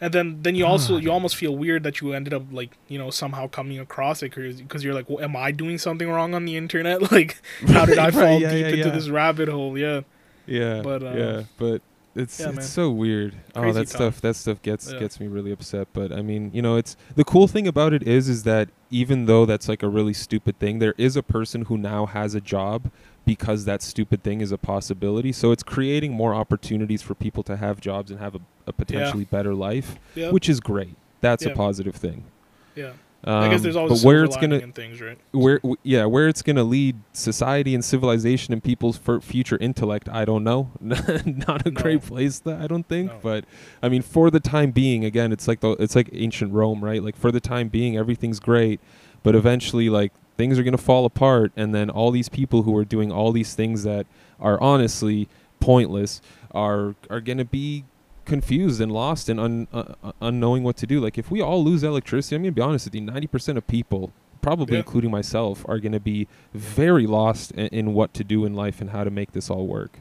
And then, then you also you almost feel weird that you ended up like you know somehow coming across it because you're like, well, am I doing something wrong on the internet? Like, how did I fall right, yeah, deep yeah, into this rabbit hole? Yeah, Yeah. But, uh, yeah, but it's yeah, it's man. so weird. Oh, that time. stuff that stuff gets Yeah. gets me really upset. But I mean, you know, it's the cool thing about it is is that even though that's like a really stupid thing, there is a person who now has a job because that stupid thing is a possibility. So it's creating more opportunities for people to have jobs and have a, a potentially better life, yeah, which is great. That's Yeah. a positive thing. yeah. Um, I guess there's always but where it's gonna things, right? where w- yeah where it's going to lead society and civilization and people's future intellect i don't know not a No. great place that i don't think No. but i mean for the time being again it's like the it's like ancient rome right like for the time being everything's great but eventually like things are going to fall apart and then all these people who are doing all these things that are honestly pointless are are going to be confused and lost and un, uh, uh, unknowing what to do like if we all lose electricity i'm to be honest with you 90% of people probably Yeah. including myself are going to be very lost in, in what to do in life and how to make this all work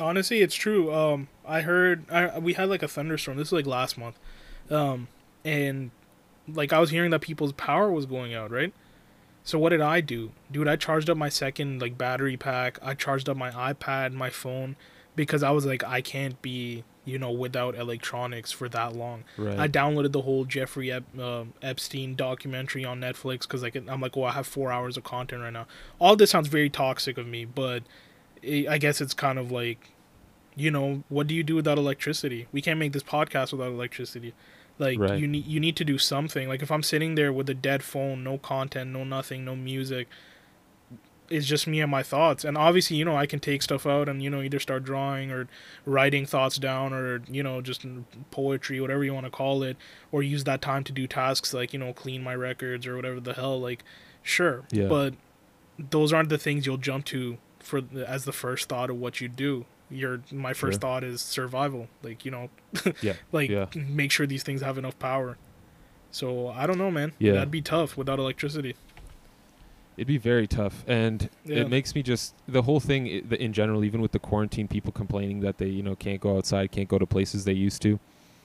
Honestly, it's true. Um, I heard I, we had like a thunderstorm. This was like last month, um, and like I was hearing that people's power was going out, right? So what did I do, dude? I charged up my second like battery pack. I charged up my iPad, my phone, because I was like, I can't be, you know, without electronics for that long. Right. I downloaded the whole Jeffrey Ep- uh, Epstein documentary on Netflix because like I'm like, well, I have four hours of content right now. All this sounds very toxic of me, but i I guess it's kind of like, you know, what do you do without electricity? We can't make this podcast without electricity. Like Right. you need you need to do something. Like if I'm sitting there with a dead phone, no content, no nothing, no music, it's just me and my thoughts. And obviously, you know, I can take stuff out and you know either start drawing or writing thoughts down or you know just poetry, whatever you want to call it, or use that time to do tasks like you know clean my records or whatever the hell. Like, sure, Yeah. but those aren't the things you'll jump to for the, as the first thought of what you do. Your my first Sure. thought is survival. Like you know, Yeah, like yeah. make sure these things have enough power. So I don't know, man. Yeah. that'd be tough without electricity. It'd be very tough, and Yeah. it makes me just the whole thing in general. Even with the quarantine, people complaining that they you know can't go outside, can't go to places they used to.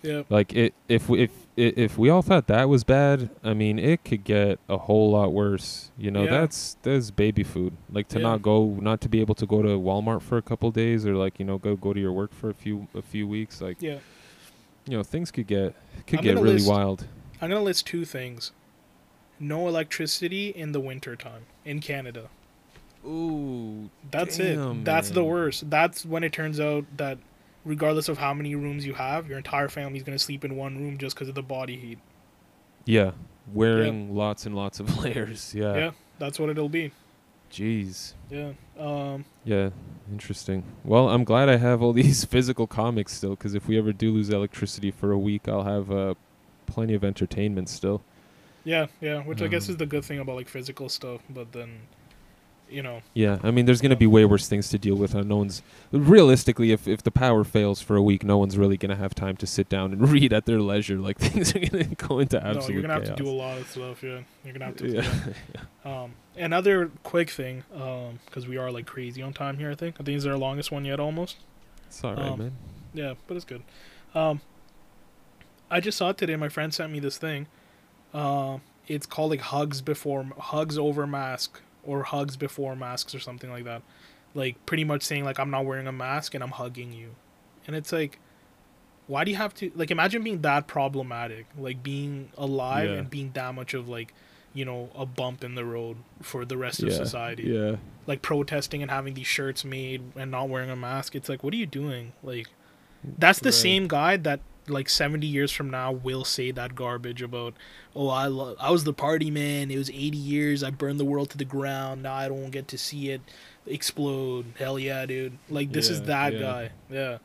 Yeah, Like it, if we, if if we all thought that was bad, I mean, it could get a whole lot worse. You know, Yeah. that's that's baby food. Like to Yeah. not go, not to be able to go to Walmart for a couple days, or like you know go go to your work for a few a few weeks. Like yeah. you know, things could get could I'm get really list- wild. I'm gonna list two things. No electricity in the winter time in Canada. Ooh, That's Damn, it. That's the worst. That's when it turns out that regardless of how many rooms you have, your entire family's gonna sleep in one room just because of the body heat. yeah, wearing lots and lots of layers. Yeah. Yeah, that's what it'll be. Jeez. Yeah. Um. Yeah, interesting. Well, I'm glad I have all these physical comics still, because if we ever do lose electricity for a week, I'll have uh, plenty of entertainment still. Yeah. Yeah. Which I guess Um, is the good thing about like physical stuff, but then, you know. Yeah, I mean, there's gonna be way worse things to deal with. And no one's realistically, if if the power fails for a week, no one's really gonna have time to sit down and read at their leisure. Like things are gonna go into absolute no, you're gonna have to do a lot of stuff. Yeah. You're gonna have to. yeah. yeah. Um. Another quick thing, um, because we are like crazy on time here. I think. I think this is our longest one yet, almost. it's all right, Um, man. Yeah, but it's good. Um, I just saw it today. My friend sent me this thing. Uh, it's called like hugs before hugs over mask or hugs before masks or something like that. Like pretty much saying like I'm not wearing a mask and I'm hugging you, and it's like, why do you have to like imagine being that problematic, like being alive Yeah. and being that much of like, you know, a bump in the road for the rest of society Yeah. like protesting and having these shirts made and not wearing a mask. It's like, what are you doing? Like, that's the Right. same guy that like 70 years from now will say that garbage about, oh, I lo- I was the party man. It was 80 years. I burned the world to the ground. Now I don't get to see it explode. Hell yeah, dude. Like this is that yeah. guy. Yeah.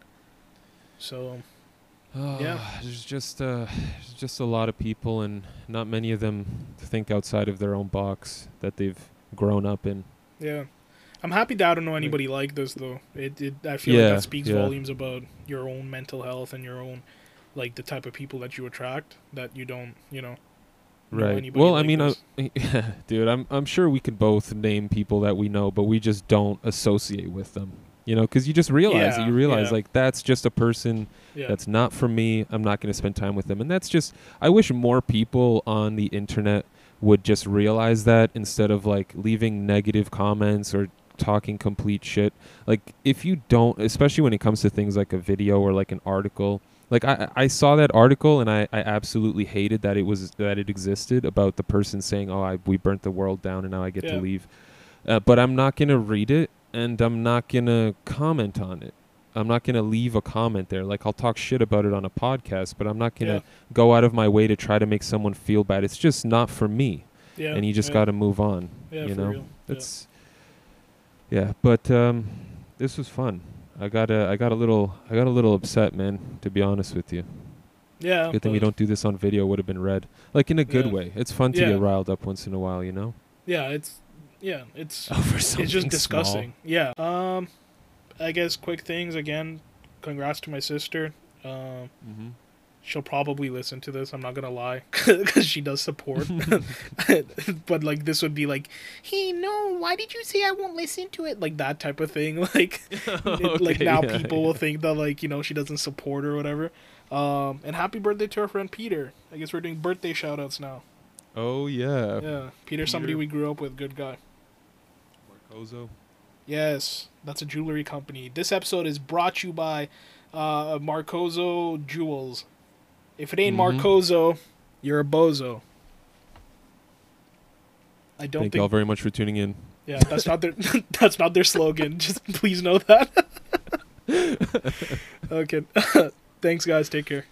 So Oh, Yeah. There's just uh, there's just a lot of people, and not many of them think outside of their own box that they've grown up in. yeah. I'm happy that I don't know anybody like this though. It, it I feel like that speaks yeah. volumes about your own mental health and your own like the type of people that you attract that you don't, you know. know Right. anybody Well, I mean, this. uh, dude, I'm I'm sure we could both name people that we know, but we just don't associate with them. You know, because you just realize. Yeah, You realize yeah. like that's just a person yeah. that's not for me. I'm not going to spend time with them, and that's just. I wish more people on the internet would just realize that instead of like leaving negative comments or talking complete shit. Like if you don't, especially when it comes to things like a video or like an article. Like I, I saw that article and I, I absolutely hated that it was that it existed about the person saying, "Oh, I, we burnt the world down and now I get Yeah. to leave." Uh, but I'm not gonna read it and I'm not gonna comment on it. I'm not gonna leave a comment there. Like I'll talk shit about it on a podcast, but I'm not gonna Yeah. go out of my way to try to make someone feel bad. It's just not for me, yeah. and you just got to move on. yeah, you for know, it's yeah. But um, this was fun. I got a, I got a little, I got a little upset, man. To be honest with you, yeah. good thing we don't do this on video. Would have been read, like in a good Yeah. way. It's fun to Yeah. get riled up once in a while, you know. Yeah, it's yeah, it's Over it's something just small. disgusting. Yeah. Um, I guess quick things again. Congrats to my sister. Um, Mm-hmm. She'll probably listen to this. I'm not gonna lie, because she does support. but like this would be like, hey, no, why did you say I won't listen to it? Like that type of thing. Like, it- like now yeah, people will think that like you know she doesn't support or whatever. Um, and happy birthday to our friend Peter. I guess we're doing birthday shout outs now. Oh yeah. Yeah, Peter, somebody we grew up with, good guy. Marcozo. Yes, that's a jewelry company. This episode is brought to you by uh, Marcozo Jewels. If it ain't Mhm. Marcozo, you're a bozo. I don't Thank think. y'all very much for tuning in. Yeah, that's not their. that's not their slogan. Just please know that. okay. Thanks, guys. Take care.